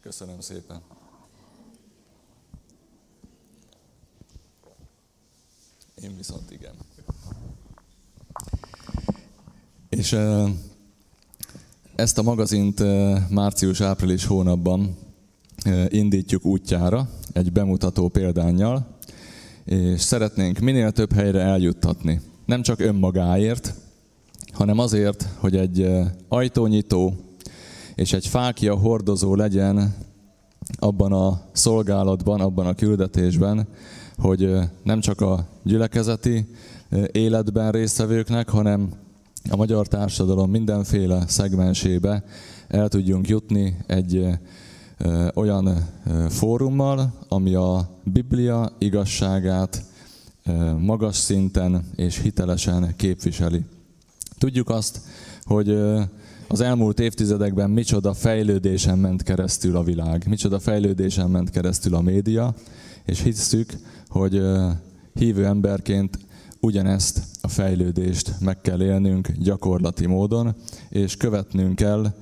Köszönöm szépen. Én viszont igen. És ezt a magazint március-április hónapban indítjuk útjára egy bemutató példányjal, és szeretnénk minél több helyre eljuttatni. Nem csak önmagáért, hanem azért, hogy egy ajtónyitó és egy fákja hordozó legyen abban a szolgálatban, abban a küldetésben, hogy nem csak a gyülekezeti életben résztvevőknek, hanem a magyar társadalom mindenféle szegmensébe el tudjunk jutni egy olyan fórummal, ami a Biblia igazságát magas szinten és hitelesen képviseli. Tudjuk azt, hogy az elmúlt évtizedekben micsoda fejlődésen ment keresztül a világ, micsoda fejlődésen ment keresztül a média, és hisszük, hogy hívő emberként ugyanezt a fejlődést meg kell élnünk gyakorlati módon, és követnünk kell,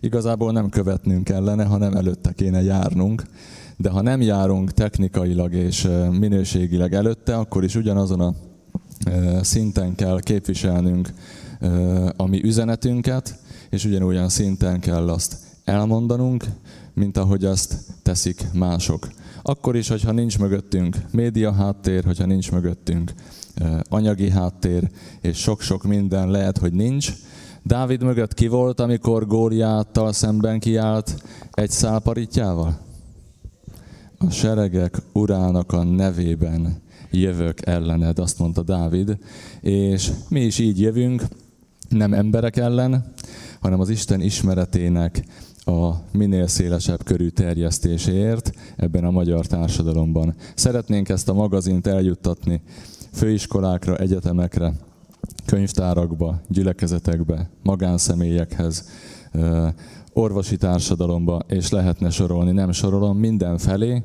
igazából nem követnünk kellene, hanem előtte kéne járnunk, de ha nem járunk technikailag és minőségileg előtte, akkor is ugyanazon a szinten kell képviselnünk a mi üzenetünket, és ugyanolyan szinten kell azt elmondanunk, mint ahogy azt teszik mások. Akkor is, hogyha nincs mögöttünk média háttér, hogyha nincs mögöttünk anyagi háttér, és sok-sok minden lehet, hogy nincs. Dávid mögött ki volt, amikor Góliáttal szemben kiállt egy szálparitjával? A seregek urának a nevében jövök ellened, azt mondta Dávid, és mi is így jövünk, nem emberek ellen, hanem az Isten ismeretének a minél szélesebb körű terjesztéséért ebben a magyar társadalomban. Szeretnénk ezt a magazint eljuttatni főiskolákra, egyetemekre, könyvtárakba, gyülekezetekbe, magánszemélyekhez, orvosi társadalomba, és lehetne sorolni, nem sorolom, mindenfelé,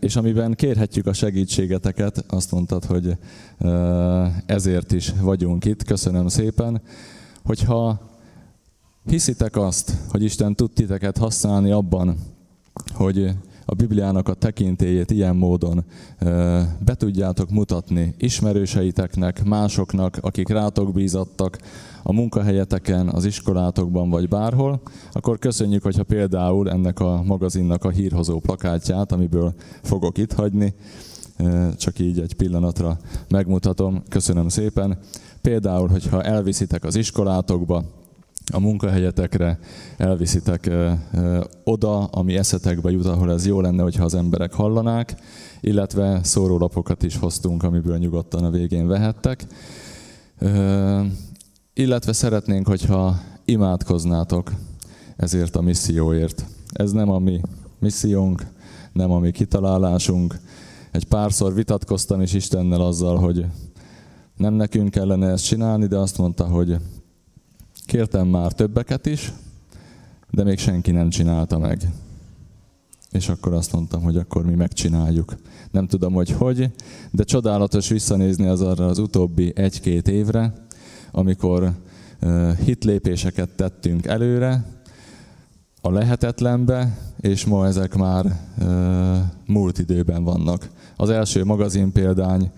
és amiben kérhetjük a segítségeteket, azt mondtad, hogy ezért is vagyunk itt, köszönöm szépen, hogyha hiszitek azt, hogy Isten tud titeket használni abban, hogy a Bibliának a tekintélyét ilyen módon be tudjátok mutatni ismerőseiteknek, másoknak, akik rátok bízattak a munkahelyeteken, az iskolátokban vagy bárhol, akkor köszönjük, hogyha például ennek a magazinnak a hírhozó plakátját, amiből fogok itt hagyni, csak így egy pillanatra megmutatom. Köszönöm szépen. Például, hogyha elviszitek az iskolátokba, a munkahelyetekre, elviszitek oda, ami eszetekbe jut, ahol ez jó lenne, hogyha az emberek hallanák, illetve szórólapokat is hoztunk, amiből nyugodtan a végén vehettek. Illetve szeretnénk, hogyha imádkoznátok ezért a misszióért. Ez nem a mi missziónk, nem a mi kitalálásunk. Egy párszor vitatkoztam is Istennel azzal, hogy nem nekünk kellene ezt csinálni, de azt mondta, hogy Kértem már többeket is, de még senki nem csinálta meg. És akkor azt mondtam, hogy akkor mi megcsináljuk. Nem tudom, hogy hogy, de csodálatos visszanézni az arra az utóbbi egy-két évre, amikor hitlépéseket tettünk előre, a lehetetlenbe, és ma ezek már múlt időben vannak. Az első magazin példány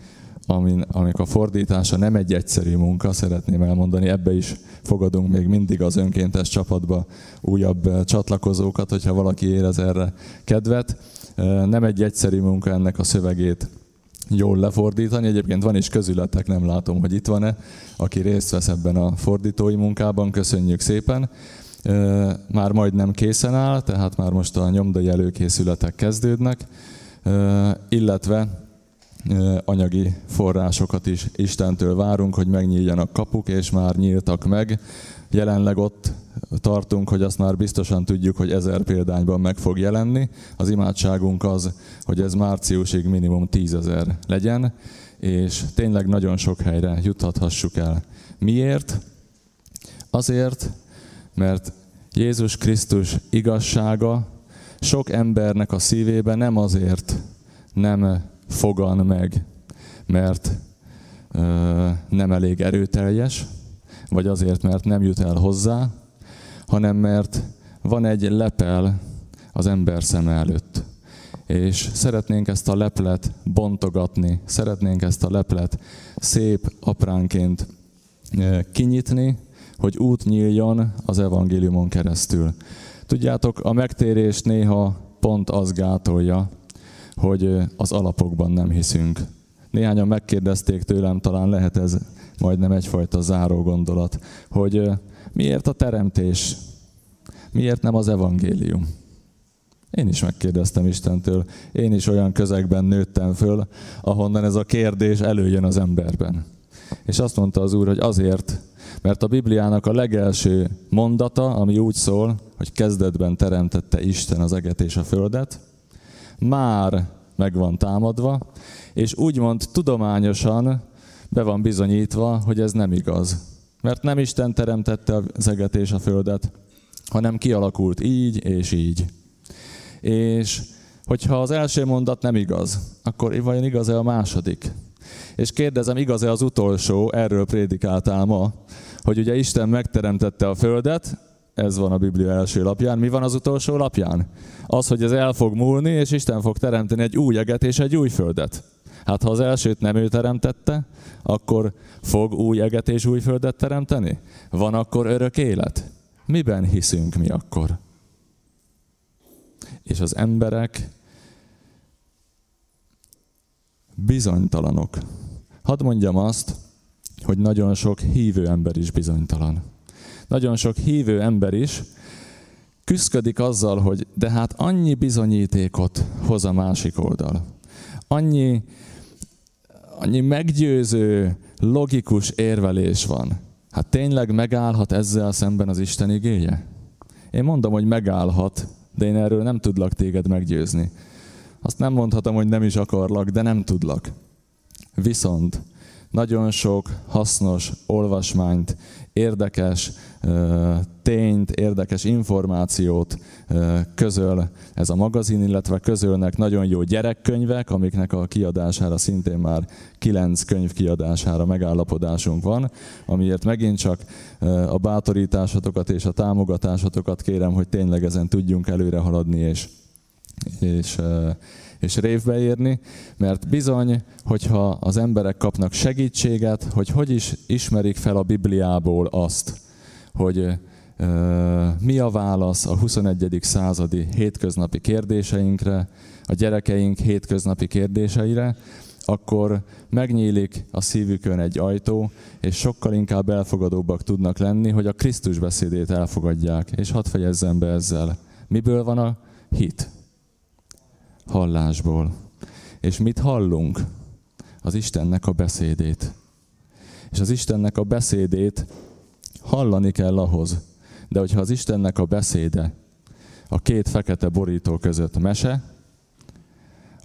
amin, amik a fordítása nem egy egyszerű munka, szeretném elmondani, ebbe is fogadunk még mindig az önkéntes csapatba újabb eh, csatlakozókat, hogyha valaki érez erre kedvet. Eh, nem egy egyszerű munka ennek a szövegét jól lefordítani. Egyébként van is közületek, nem látom, hogy itt van-e, aki részt vesz ebben a fordítói munkában, köszönjük szépen. Eh, már majdnem készen áll, tehát már most a nyomdai előkészületek kezdődnek, illetve anyagi forrásokat is Istentől várunk, hogy megnyíljanak kapuk, és már nyíltak meg. Jelenleg ott tartunk, hogy azt már biztosan tudjuk, hogy ezer példányban meg fog jelenni. Az imádságunk az, hogy ez márciusig minimum tízezer legyen, és tényleg nagyon sok helyre juthathassuk el. Miért? Azért, mert Jézus Krisztus igazsága sok embernek a szívében nem azért nem fogan meg, mert ö, nem elég erőteljes, vagy azért, mert nem jut el hozzá, hanem mert van egy lepel az ember szeme előtt. És szeretnénk ezt a leplet bontogatni, szeretnénk ezt a leplet szép apránként kinyitni, hogy út nyíljon az evangéliumon keresztül. Tudjátok, a megtérés néha pont az gátolja, hogy az alapokban nem hiszünk. Néhányan megkérdezték tőlem, talán lehet ez majdnem egyfajta záró gondolat, hogy miért a teremtés, miért nem az evangélium. Én is megkérdeztem Istentől, én is olyan közegben nőttem föl, ahonnan ez a kérdés előjön az emberben. És azt mondta az Úr, hogy azért, mert a Bibliának a legelső mondata, ami úgy szól, hogy kezdetben teremtette Isten az eget és a földet, már meg van támadva, és úgymond tudományosan be van bizonyítva, hogy ez nem igaz. Mert nem Isten teremtette az eget és a földet, hanem kialakult így és így. És hogyha az első mondat nem igaz, akkor vajon igaz-e a második? És kérdezem, igaz-e az utolsó, erről prédikáltál ma, hogy ugye Isten megteremtette a földet, ez van a Biblia első lapján. Mi van az utolsó lapján? Az, hogy ez el fog múlni, és Isten fog teremteni egy új eget és egy új földet. Hát ha az elsőt nem ő teremtette, akkor fog új eget és új földet teremteni? Van akkor örök élet? Miben hiszünk mi akkor? És az emberek bizonytalanok. Hadd mondjam azt, hogy nagyon sok hívő ember is bizonytalan nagyon sok hívő ember is küzdködik azzal, hogy de hát annyi bizonyítékot hoz a másik oldal. Annyi, annyi meggyőző, logikus érvelés van. Hát tényleg megállhat ezzel szemben az Isten igéje? Én mondom, hogy megállhat, de én erről nem tudlak téged meggyőzni. Azt nem mondhatom, hogy nem is akarlak, de nem tudlak. Viszont nagyon sok hasznos olvasmányt, érdekes tényt, érdekes információt közöl ez a magazin, illetve közölnek nagyon jó gyerekkönyvek, amiknek a kiadására szintén már kilenc könyv kiadására megállapodásunk van, amiért megint csak a bátorításatokat és a támogatásatokat kérem, hogy tényleg ezen tudjunk előre haladni és, és és révbe érni, mert bizony, hogyha az emberek kapnak segítséget, hogy hogy is ismerik fel a Bibliából azt, hogy mi a válasz a 21. századi hétköznapi kérdéseinkre, a gyerekeink hétköznapi kérdéseire, akkor megnyílik a szívükön egy ajtó, és sokkal inkább elfogadóbbak tudnak lenni, hogy a Krisztus beszédét elfogadják. És hadd fejezzem be ezzel. Miből van a hit? hallásból. És mit hallunk? Az Istennek a beszédét. És az Istennek a beszédét hallani kell ahhoz. De hogyha az Istennek a beszéde a két fekete borító között mese,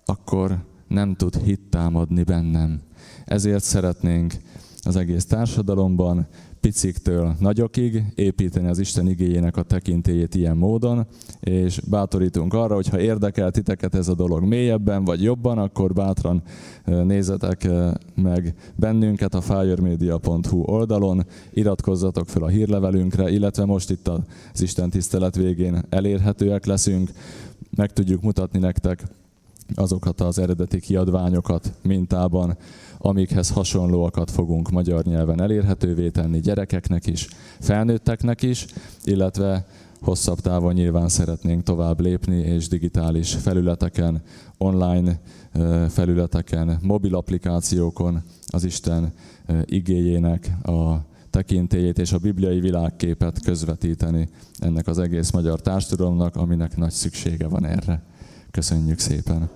akkor nem tud hit támadni bennem. Ezért szeretnénk az egész társadalomban piciktől nagyokig építeni az Isten igényének a tekintélyét ilyen módon, és bátorítunk arra, hogy ha érdekel titeket ez a dolog mélyebben vagy jobban, akkor bátran nézzetek meg bennünket a firemedia.hu oldalon, iratkozzatok fel a hírlevelünkre, illetve most itt az Isten tisztelet végén elérhetőek leszünk, meg tudjuk mutatni nektek azokat az eredeti kiadványokat mintában, amikhez hasonlóakat fogunk magyar nyelven elérhetővé tenni gyerekeknek is, felnőtteknek is, illetve hosszabb távon nyilván szeretnénk tovább lépni, és digitális felületeken, online felületeken, mobil applikációkon az Isten igéjének a tekintélyét és a bibliai világképet közvetíteni ennek az egész magyar társadalomnak, aminek nagy szüksége van erre. Köszönjük szépen!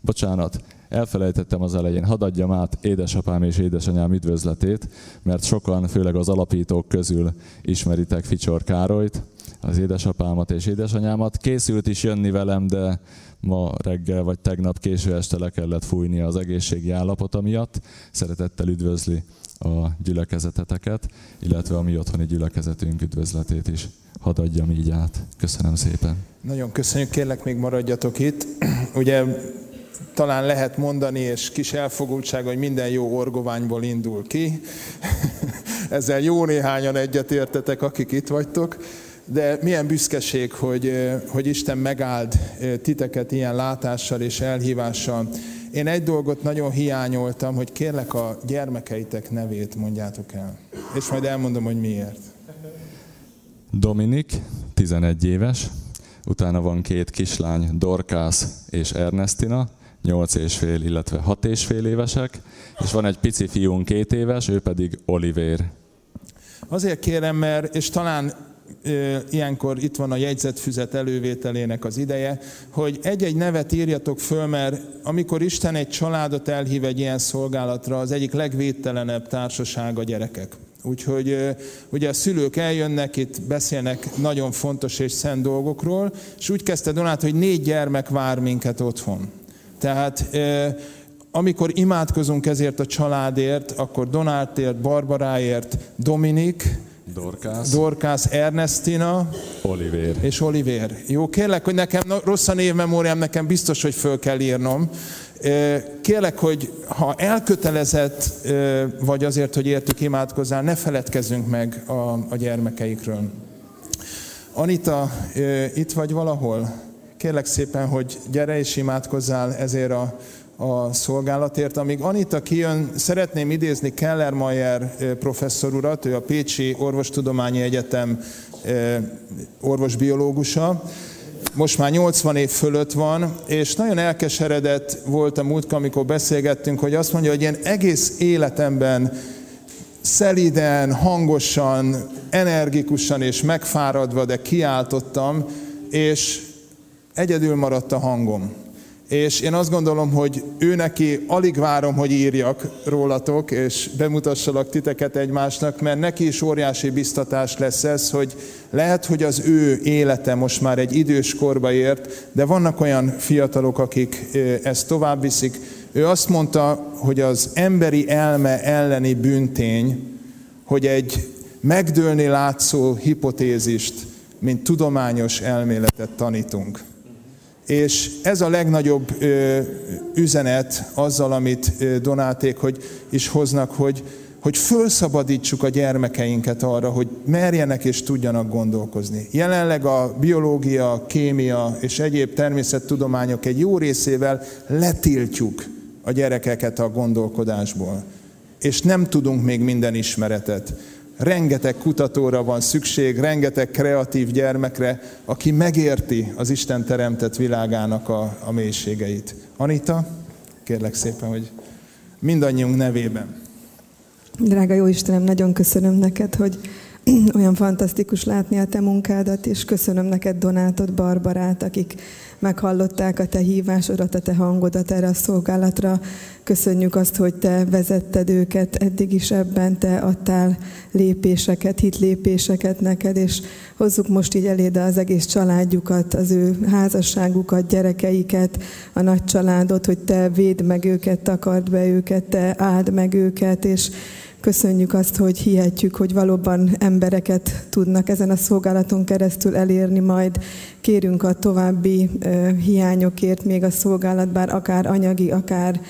Bocsánat, elfelejtettem az elején, hadd adjam át édesapám és édesanyám üdvözletét, mert sokan, főleg az alapítók közül ismeritek Ficsor Károlyt, az édesapámat és édesanyámat. Készült is jönni velem, de ma reggel vagy tegnap késő este le kellett fújni az egészségi állapota miatt. Szeretettel üdvözli a gyülekezeteteket, illetve a mi otthoni gyülekezetünk üdvözletét is. Hadd adjam így át. Köszönöm szépen. Nagyon köszönjük, kérlek még maradjatok itt. Ugye talán lehet mondani, és kis elfogultság, hogy minden jó orgoványból indul ki. Ezzel jó néhányan egyetértetek, akik itt vagytok. De milyen büszkeség, hogy, hogy Isten megáld titeket ilyen látással és elhívással. Én egy dolgot nagyon hiányoltam, hogy kérlek a gyermekeitek nevét mondjátok el. És majd elmondom, hogy miért. Dominik, 11 éves, utána van két kislány, Dorkász és Ernestina, 8 és fél, illetve 6 és fél évesek, és van egy pici fiún, két éves, ő pedig Oliver. Azért kérem, mert, és talán ilyenkor itt van a jegyzetfüzet elővételének az ideje, hogy egy-egy nevet írjatok föl, mert amikor Isten egy családot elhív egy ilyen szolgálatra, az egyik legvédtelenebb társaság a gyerekek. Úgyhogy ugye a szülők eljönnek, itt beszélnek nagyon fontos és szent dolgokról, és úgy kezdte Donát, hogy négy gyermek vár minket otthon. Tehát amikor imádkozunk ezért a családért, akkor Donátért, Barbaráért, Dominik, Dorkász, Dorkász Ernestina Oliver. és Oliver. Jó, kérlek, hogy nekem rossz a névmemóriám, nekem biztos, hogy föl kell írnom. Kérlek, hogy ha elkötelezett vagy azért, hogy értük imádkozzál, ne feledkezzünk meg a, a gyermekeikről. Anita, itt vagy valahol? Kérlek szépen, hogy gyere és imádkozzál ezért a, a szolgálatért. Amíg Anita kijön, szeretném idézni Kellermayer professzor urat, ő a Pécsi Orvostudományi Egyetem orvosbiológusa. Most már 80 év fölött van, és nagyon elkeseredett volt a múltkor, amikor beszélgettünk, hogy azt mondja, hogy én egész életemben szeliden, hangosan, energikusan és megfáradva, de kiáltottam, és egyedül maradt a hangom. és én azt gondolom, hogy ő neki alig várom, hogy írjak rólatok, és bemutassalak titeket egymásnak, mert neki is óriási biztatás lesz ez, hogy lehet, hogy az ő élete most már egy idős korba ért, de vannak olyan fiatalok, akik ezt tovább viszik. Ő azt mondta, hogy az emberi elme elleni büntény, hogy egy megdőlni látszó hipotézist, mint tudományos elméletet tanítunk. És ez a legnagyobb üzenet azzal, amit Donáték hogy is hoznak, hogy, hogy fölszabadítsuk a gyermekeinket arra, hogy merjenek és tudjanak gondolkozni. Jelenleg a biológia, kémia és egyéb természettudományok egy jó részével letiltjuk a gyerekeket a gondolkodásból. És nem tudunk még minden ismeretet rengeteg kutatóra van szükség, rengeteg kreatív gyermekre, aki megérti az Isten teremtett világának a, a mélységeit. Anita, kérlek szépen, hogy mindannyiunk nevében. Drága jó Istenem, nagyon köszönöm neked, hogy olyan fantasztikus látni a te munkádat, és köszönöm neked Donátod, Barbarát, akik meghallották a te hívásodat, a te hangodat erre a szolgálatra. Köszönjük azt, hogy te vezetted őket eddig is ebben, te adtál lépéseket, hitlépéseket neked, és hozzuk most így eléd az egész családjukat, az ő házasságukat, gyerekeiket, a nagy családot, hogy te védd meg őket, takard be őket, te áld meg őket, és Köszönjük azt, hogy hihetjük, hogy valóban embereket tudnak ezen a szolgálaton keresztül elérni majd. Kérünk a további hiányokért még a szolgálat, bár akár anyagi, akár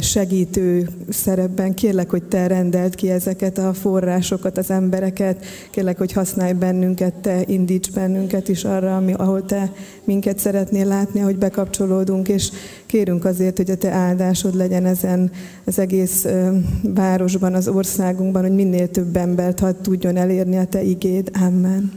segítő szerepben. Kérlek, hogy te rendeld ki ezeket a forrásokat, az embereket. Kérlek, hogy használj bennünket, te indíts bennünket is arra, ami, ahol te minket szeretnél látni, hogy bekapcsolódunk, és kérünk azért, hogy a te áldásod legyen ezen az egész városban, az országunkban, hogy minél több embert hadd tudjon elérni a te igéd. Amen.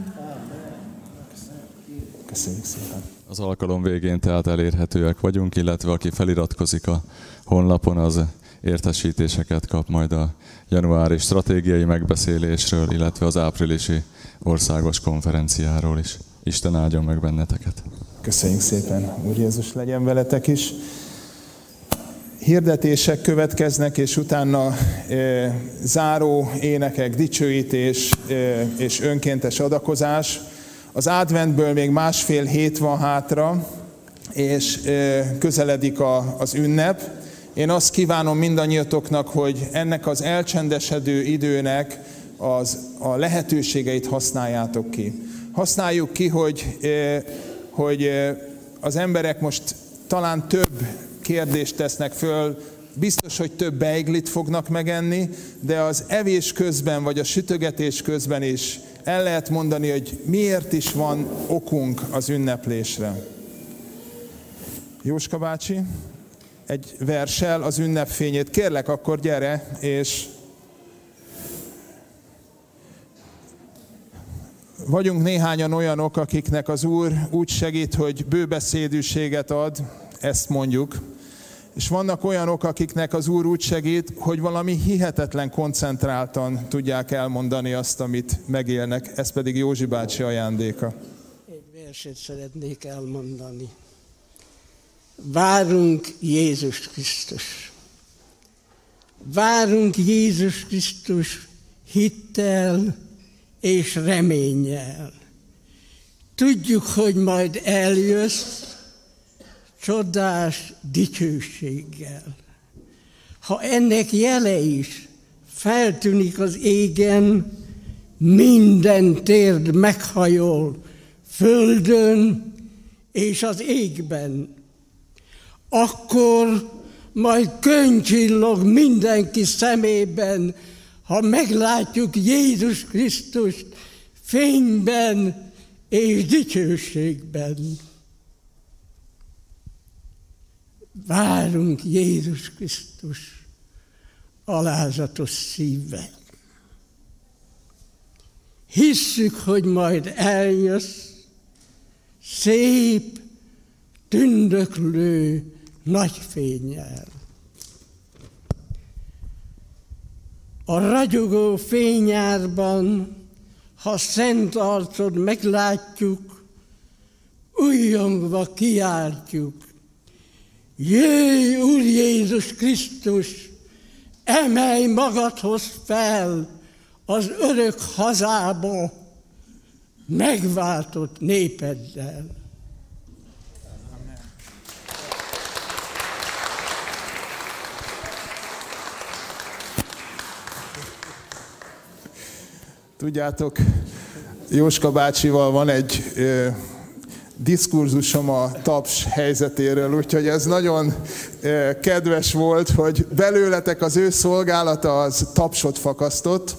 Köszönjük szépen. Az alkalom végén tehát elérhetőek vagyunk, illetve aki feliratkozik a honlapon, az értesítéseket kap majd a januári stratégiai megbeszélésről, illetve az áprilisi országos konferenciáról is. Isten áldjon meg benneteket! Köszönjük szépen, Úr Jézus legyen veletek is! Hirdetések következnek, és utána e, záró énekek, dicsőítés e, és önkéntes adakozás. Az adventből még másfél hét van hátra, és e, közeledik a, az ünnep. Én azt kívánom mindannyiatoknak, hogy ennek az elcsendesedő időnek az, a lehetőségeit használjátok ki. Használjuk ki, hogy, eh, hogy eh, az emberek most talán több kérdést tesznek föl, biztos, hogy több beiglit fognak megenni, de az evés közben, vagy a sütögetés közben is el lehet mondani, hogy miért is van okunk az ünneplésre. Jóska bácsi? Egy versel az ünnepfényét. Kérlek, akkor gyere, és vagyunk néhányan olyanok, akiknek az Úr úgy segít, hogy bőbeszédűséget ad, ezt mondjuk, és vannak olyanok, akiknek az Úr úgy segít, hogy valami hihetetlen koncentráltan tudják elmondani azt, amit megélnek. Ez pedig Józsi bácsi ajándéka. Egy verset szeretnék elmondani. Várunk Jézus Krisztus. Várunk Jézus Krisztus hittel és reménnyel. Tudjuk, hogy majd eljössz csodás dicsőséggel. Ha ennek jele is feltűnik az égen, minden térd meghajol, földön és az égben akkor majd könycsillog mindenki szemében, ha meglátjuk Jézus Krisztust fényben és dicsőségben. Várunk Jézus Krisztus alázatos szívvel. Hisszük, hogy majd eljössz, szép, tündöklő, nagy fényjel. A ragyogó fényárban, ha szent arcod meglátjuk, újjongva kiáltjuk, Jöjj, Úr Jézus Krisztus, emelj magadhoz fel az örök hazába, megváltott népeddel. Tudjátok, Jóska bácsival van egy ö, diskurzusom a taps helyzetéről, úgyhogy ez nagyon ö, kedves volt, hogy belőletek az ő szolgálata az tapsot fakasztott.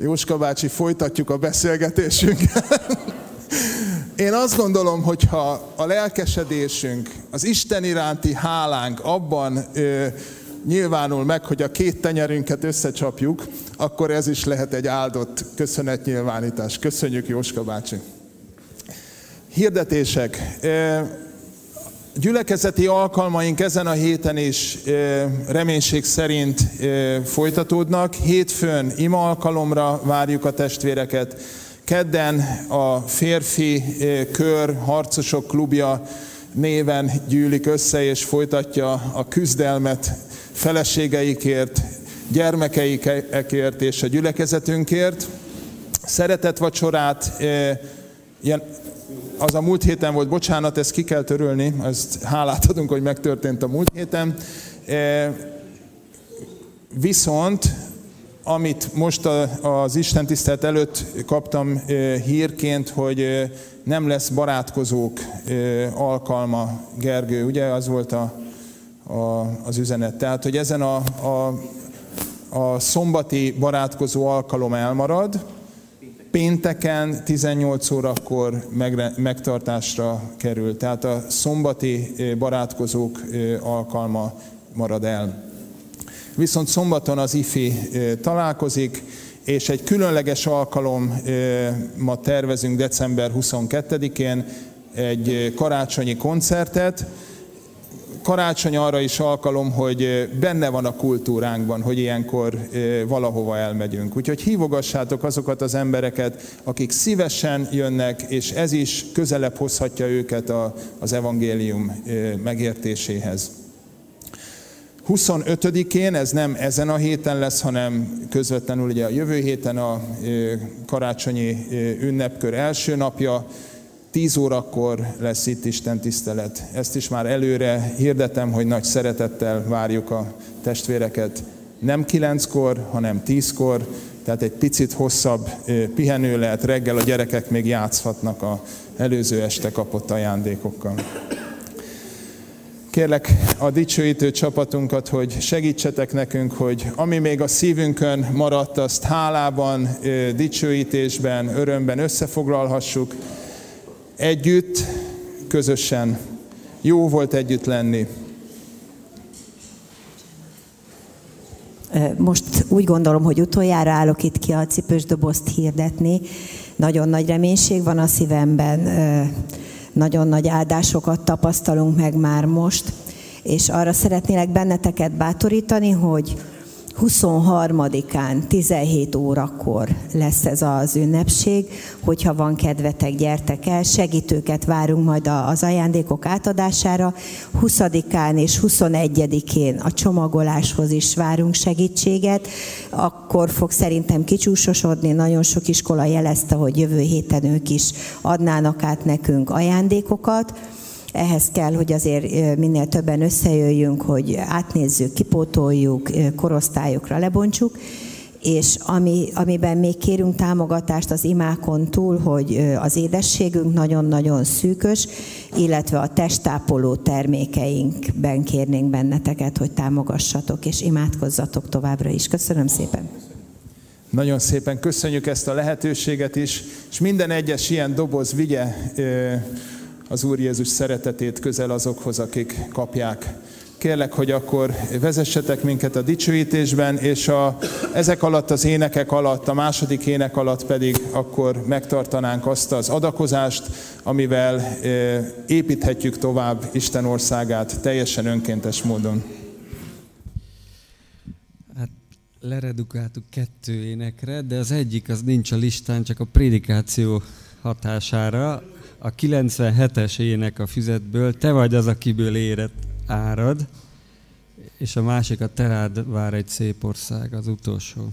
Jóska bácsi, folytatjuk a beszélgetésünket. Én azt gondolom, hogy ha a lelkesedésünk, az Isten iránti hálánk abban ö, nyilvánul meg, hogy a két tenyerünket összecsapjuk, akkor ez is lehet egy áldott köszönetnyilvánítás. Köszönjük, Jóska bácsi! Hirdetések. Gyülekezeti alkalmaink ezen a héten is reménység szerint folytatódnak. Hétfőn ima alkalomra várjuk a testvéreket. Kedden a férfi kör, harcosok klubja néven gyűlik össze és folytatja a küzdelmet feleségeikért, gyermekeikért és a gyülekezetünkért. Szeretett vacsorát, az a múlt héten volt, bocsánat, ezt ki kell törölni, ezt hálát adunk, hogy megtörtént a múlt héten. Viszont, amit most az Isten tisztelt előtt kaptam hírként, hogy nem lesz barátkozók alkalma, Gergő, ugye az volt a, a, az üzenet. Tehát, hogy ezen a, a, a szombati barátkozó alkalom elmarad, pénteken 18 órakor megre, megtartásra kerül. Tehát a szombati barátkozók alkalma marad el. Viszont szombaton az IFI találkozik, és egy különleges alkalom ma tervezünk december 22-én, egy karácsonyi koncertet, karácsony arra is alkalom, hogy benne van a kultúránkban, hogy ilyenkor valahova elmegyünk. Úgyhogy hívogassátok azokat az embereket, akik szívesen jönnek, és ez is közelebb hozhatja őket az evangélium megértéséhez. 25-én, ez nem ezen a héten lesz, hanem közvetlenül ugye a jövő héten a karácsonyi ünnepkör első napja, 10 órakor lesz itt Isten tisztelet. Ezt is már előre hirdetem, hogy nagy szeretettel várjuk a testvéreket. Nem kilenckor, hanem tízkor, tehát egy picit hosszabb pihenő lehet, reggel a gyerekek még játszhatnak a előző este kapott ajándékokkal. Kérlek a dicsőítő csapatunkat, hogy segítsetek nekünk, hogy ami még a szívünkön maradt, azt hálában, dicsőítésben, örömben összefoglalhassuk, együtt, közösen. Jó volt együtt lenni. Most úgy gondolom, hogy utoljára állok itt ki a cipős dobozt hirdetni. Nagyon nagy reménység van a szívemben, nagyon nagy áldásokat tapasztalunk meg már most, és arra szeretnélek benneteket bátorítani, hogy 23-án 17 órakor lesz ez az ünnepség, hogyha van kedvetek, gyertek el, segítőket várunk majd az ajándékok átadására, 20-án és 21-én a csomagoláshoz is várunk segítséget, akkor fog szerintem kicsúsosodni, nagyon sok iskola jelezte, hogy jövő héten ők is adnának át nekünk ajándékokat, ehhez kell, hogy azért minél többen összejöjjünk, hogy átnézzük, kipótoljuk, korosztályokra lebontsuk, és ami, amiben még kérünk támogatást az imákon túl, hogy az édességünk nagyon-nagyon szűkös, illetve a testápoló termékeinkben kérnénk benneteket, hogy támogassatok és imádkozzatok továbbra is. Köszönöm szépen! Nagyon szépen köszönjük ezt a lehetőséget is, és minden egyes ilyen doboz vigye az Úr Jézus szeretetét közel azokhoz, akik kapják. Kérlek, hogy akkor vezessetek minket a dicsőítésben, és a, ezek alatt az énekek alatt, a második ének alatt pedig akkor megtartanánk azt az adakozást, amivel e, építhetjük tovább Isten országát teljesen önkéntes módon. Hát leredukáltuk kettő énekre, de az egyik az nincs a listán, csak a prédikáció hatására a 97-es ének a füzetből, te vagy az, akiből érett árad, és a másik a Terád vár egy szép ország, az utolsó.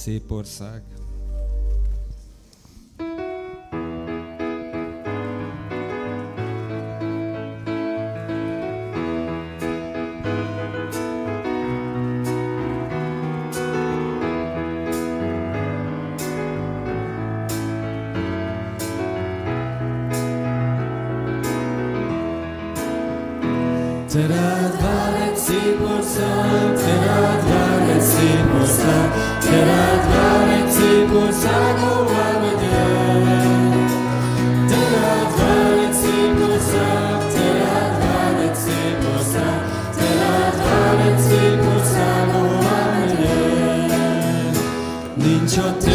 szép ország. your day.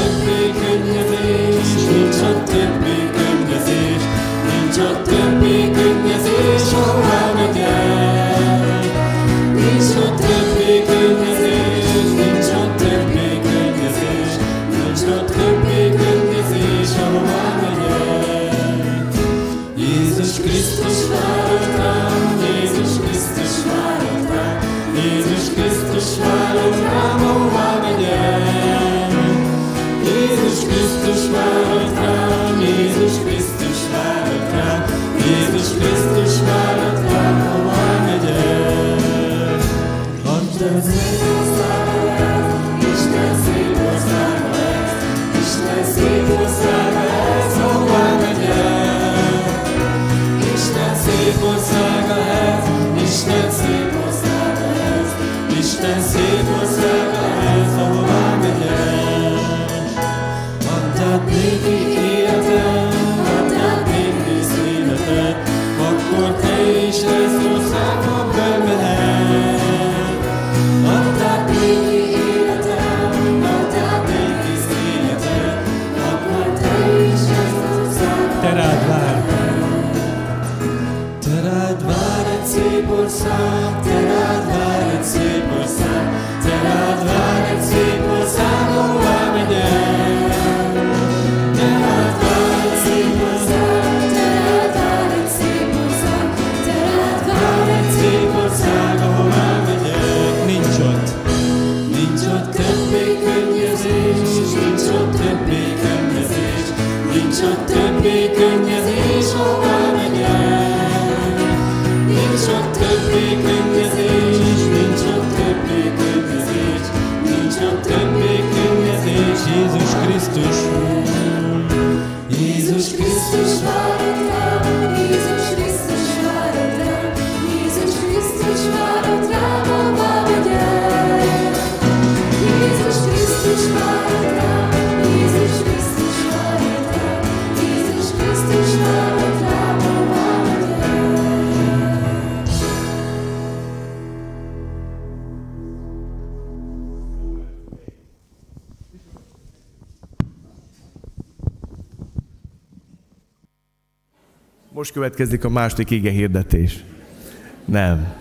Következik a második ige hirdetés. Nem.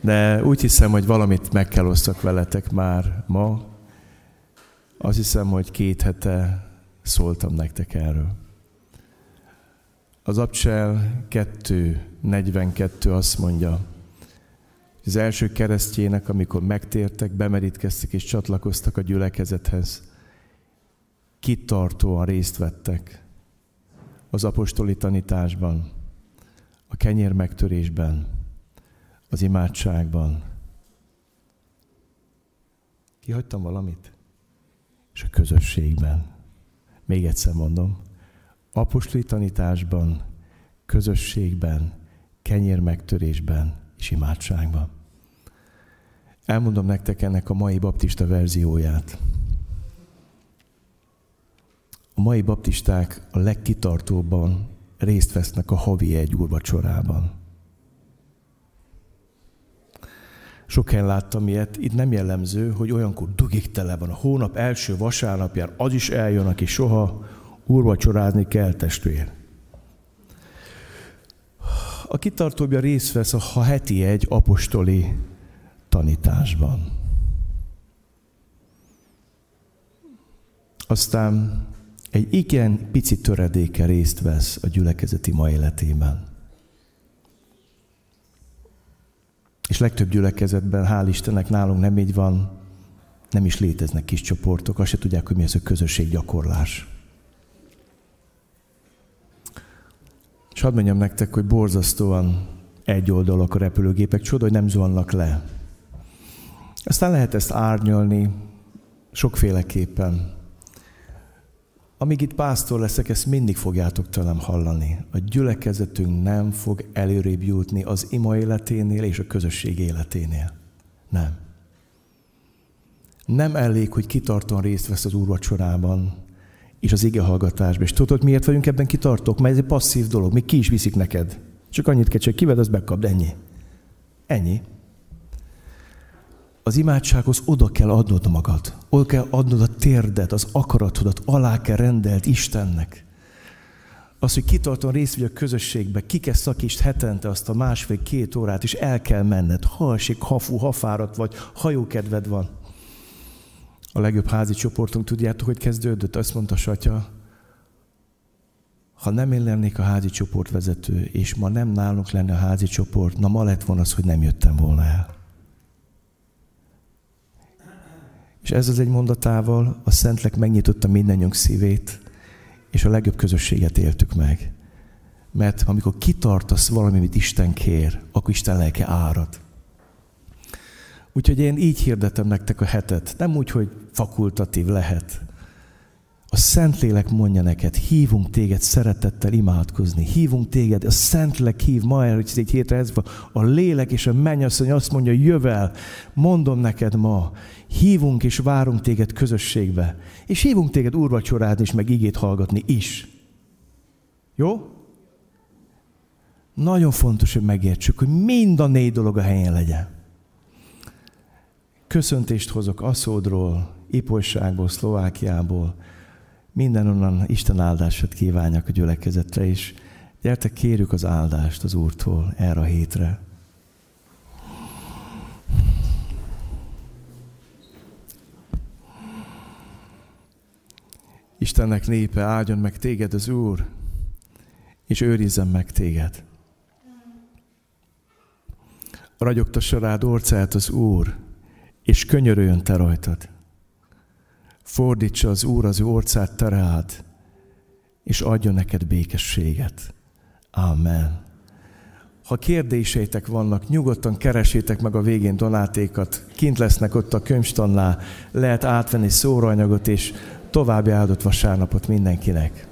De úgy hiszem, hogy valamit meg kell osztak veletek már ma. Azt hiszem, hogy két hete szóltam nektek erről. Az Abcsel 2.42 azt mondja, az első keresztjének, amikor megtértek, bemerítkeztek és csatlakoztak a gyülekezethez, kitartóan részt vettek az apostoli tanításban, a kenyér megtörésben, az imádságban. Kihagytam valamit? És a közösségben. Még egyszer mondom. Apostoli tanításban, közösségben, kenyér megtörésben és imádságban. Elmondom nektek ennek a mai baptista verzióját. A mai baptisták a legkitartóbban részt vesznek a havi egy úrvacsorában. Sok helyen láttam ilyet, itt nem jellemző, hogy olyankor dugik tele van. A hónap első vasárnapján az is eljön, aki soha úrvacsorázni kell, testvér. A kitartóbbja részt vesz a heti egy apostoli tanításban. Aztán egy igen pici töredéke részt vesz a gyülekezeti ma életében. És legtöbb gyülekezetben, hál' Istennek, nálunk nem így van, nem is léteznek kis csoportok, azt se tudják, hogy mi az a közösséggyakorlás. És hadd mondjam nektek, hogy borzasztóan egy oldalak a repülőgépek, csoda, hogy nem zuhannak le. Aztán lehet ezt árnyalni sokféleképpen. Amíg itt pásztor leszek, ezt mindig fogjátok tőlem hallani. A gyülekezetünk nem fog előrébb jutni az ima életénél és a közösség életénél. Nem. Nem elég, hogy kitartóan részt vesz az úrvacsorában és az ige hallgatásban. És tudod, miért vagyunk ebben kitartók? Mert ez egy passzív dolog. Még ki is viszik neked. Csak annyit kell, csak kived, az bekapd. Ennyi. Ennyi. Az imádsághoz oda kell adnod magad. Oda kell adnod a térdet, az akaratodat, alá kell rendelt Istennek. Az, hogy kitartóan részt vagy a közösségbe, ki kell szakítsd hetente azt a másfél-két órát, és el kell menned. Ha esik, ha fú, ha fáradt vagy, ha jó kedved van. A legjobb házi csoportunk, tudjátok, hogy kezdődött? Azt mondta Satya, ha nem én lennék a házi csoport vezető, és ma nem nálunk lenne a házi csoport, na ma lett volna az, hogy nem jöttem volna el. És ez az egy mondatával a Szentlek megnyitotta mindannyiunk szívét, és a legjobb közösséget éltük meg. Mert amikor kitartasz valami, amit Isten kér, akkor Isten lelke árad. Úgyhogy én így hirdetem nektek a hetet. Nem úgy, hogy fakultatív lehet. A Szentlélek mondja neked, hívunk téged szeretettel imádkozni. Hívunk téged, a Szentlélek hív ma el, hogy egy hétre ez van. A lélek és a mennyasszony azt mondja, jövel, mondom neked ma, hívunk és várunk téged közösségbe. És hívunk téged úrvacsorát és meg igét hallgatni is. Jó? Nagyon fontos, hogy megértsük, hogy mind a négy dolog a helyén legyen. Köszöntést hozok Aszódról, Ipolyságból, Szlovákiából. Mindenonnan Isten áldását kívánjak a gyülekezetre, és gyertek, kérjük az áldást az Úrtól erre a hétre. Istennek népe, áldjon meg téged az Úr, és őrizzen meg téged. Ragyogtassa rád orcát az Úr, és könyörüljön te rajtad. Fordítsa az Úr az ő orcát te rád, és adjon neked békességet. Amen. Ha kérdéseitek vannak, nyugodtan keresétek meg a végén donátékat. Kint lesznek ott a könyvstannál, lehet átvenni szóraanyagot, és további áldott vasárnapot mindenkinek.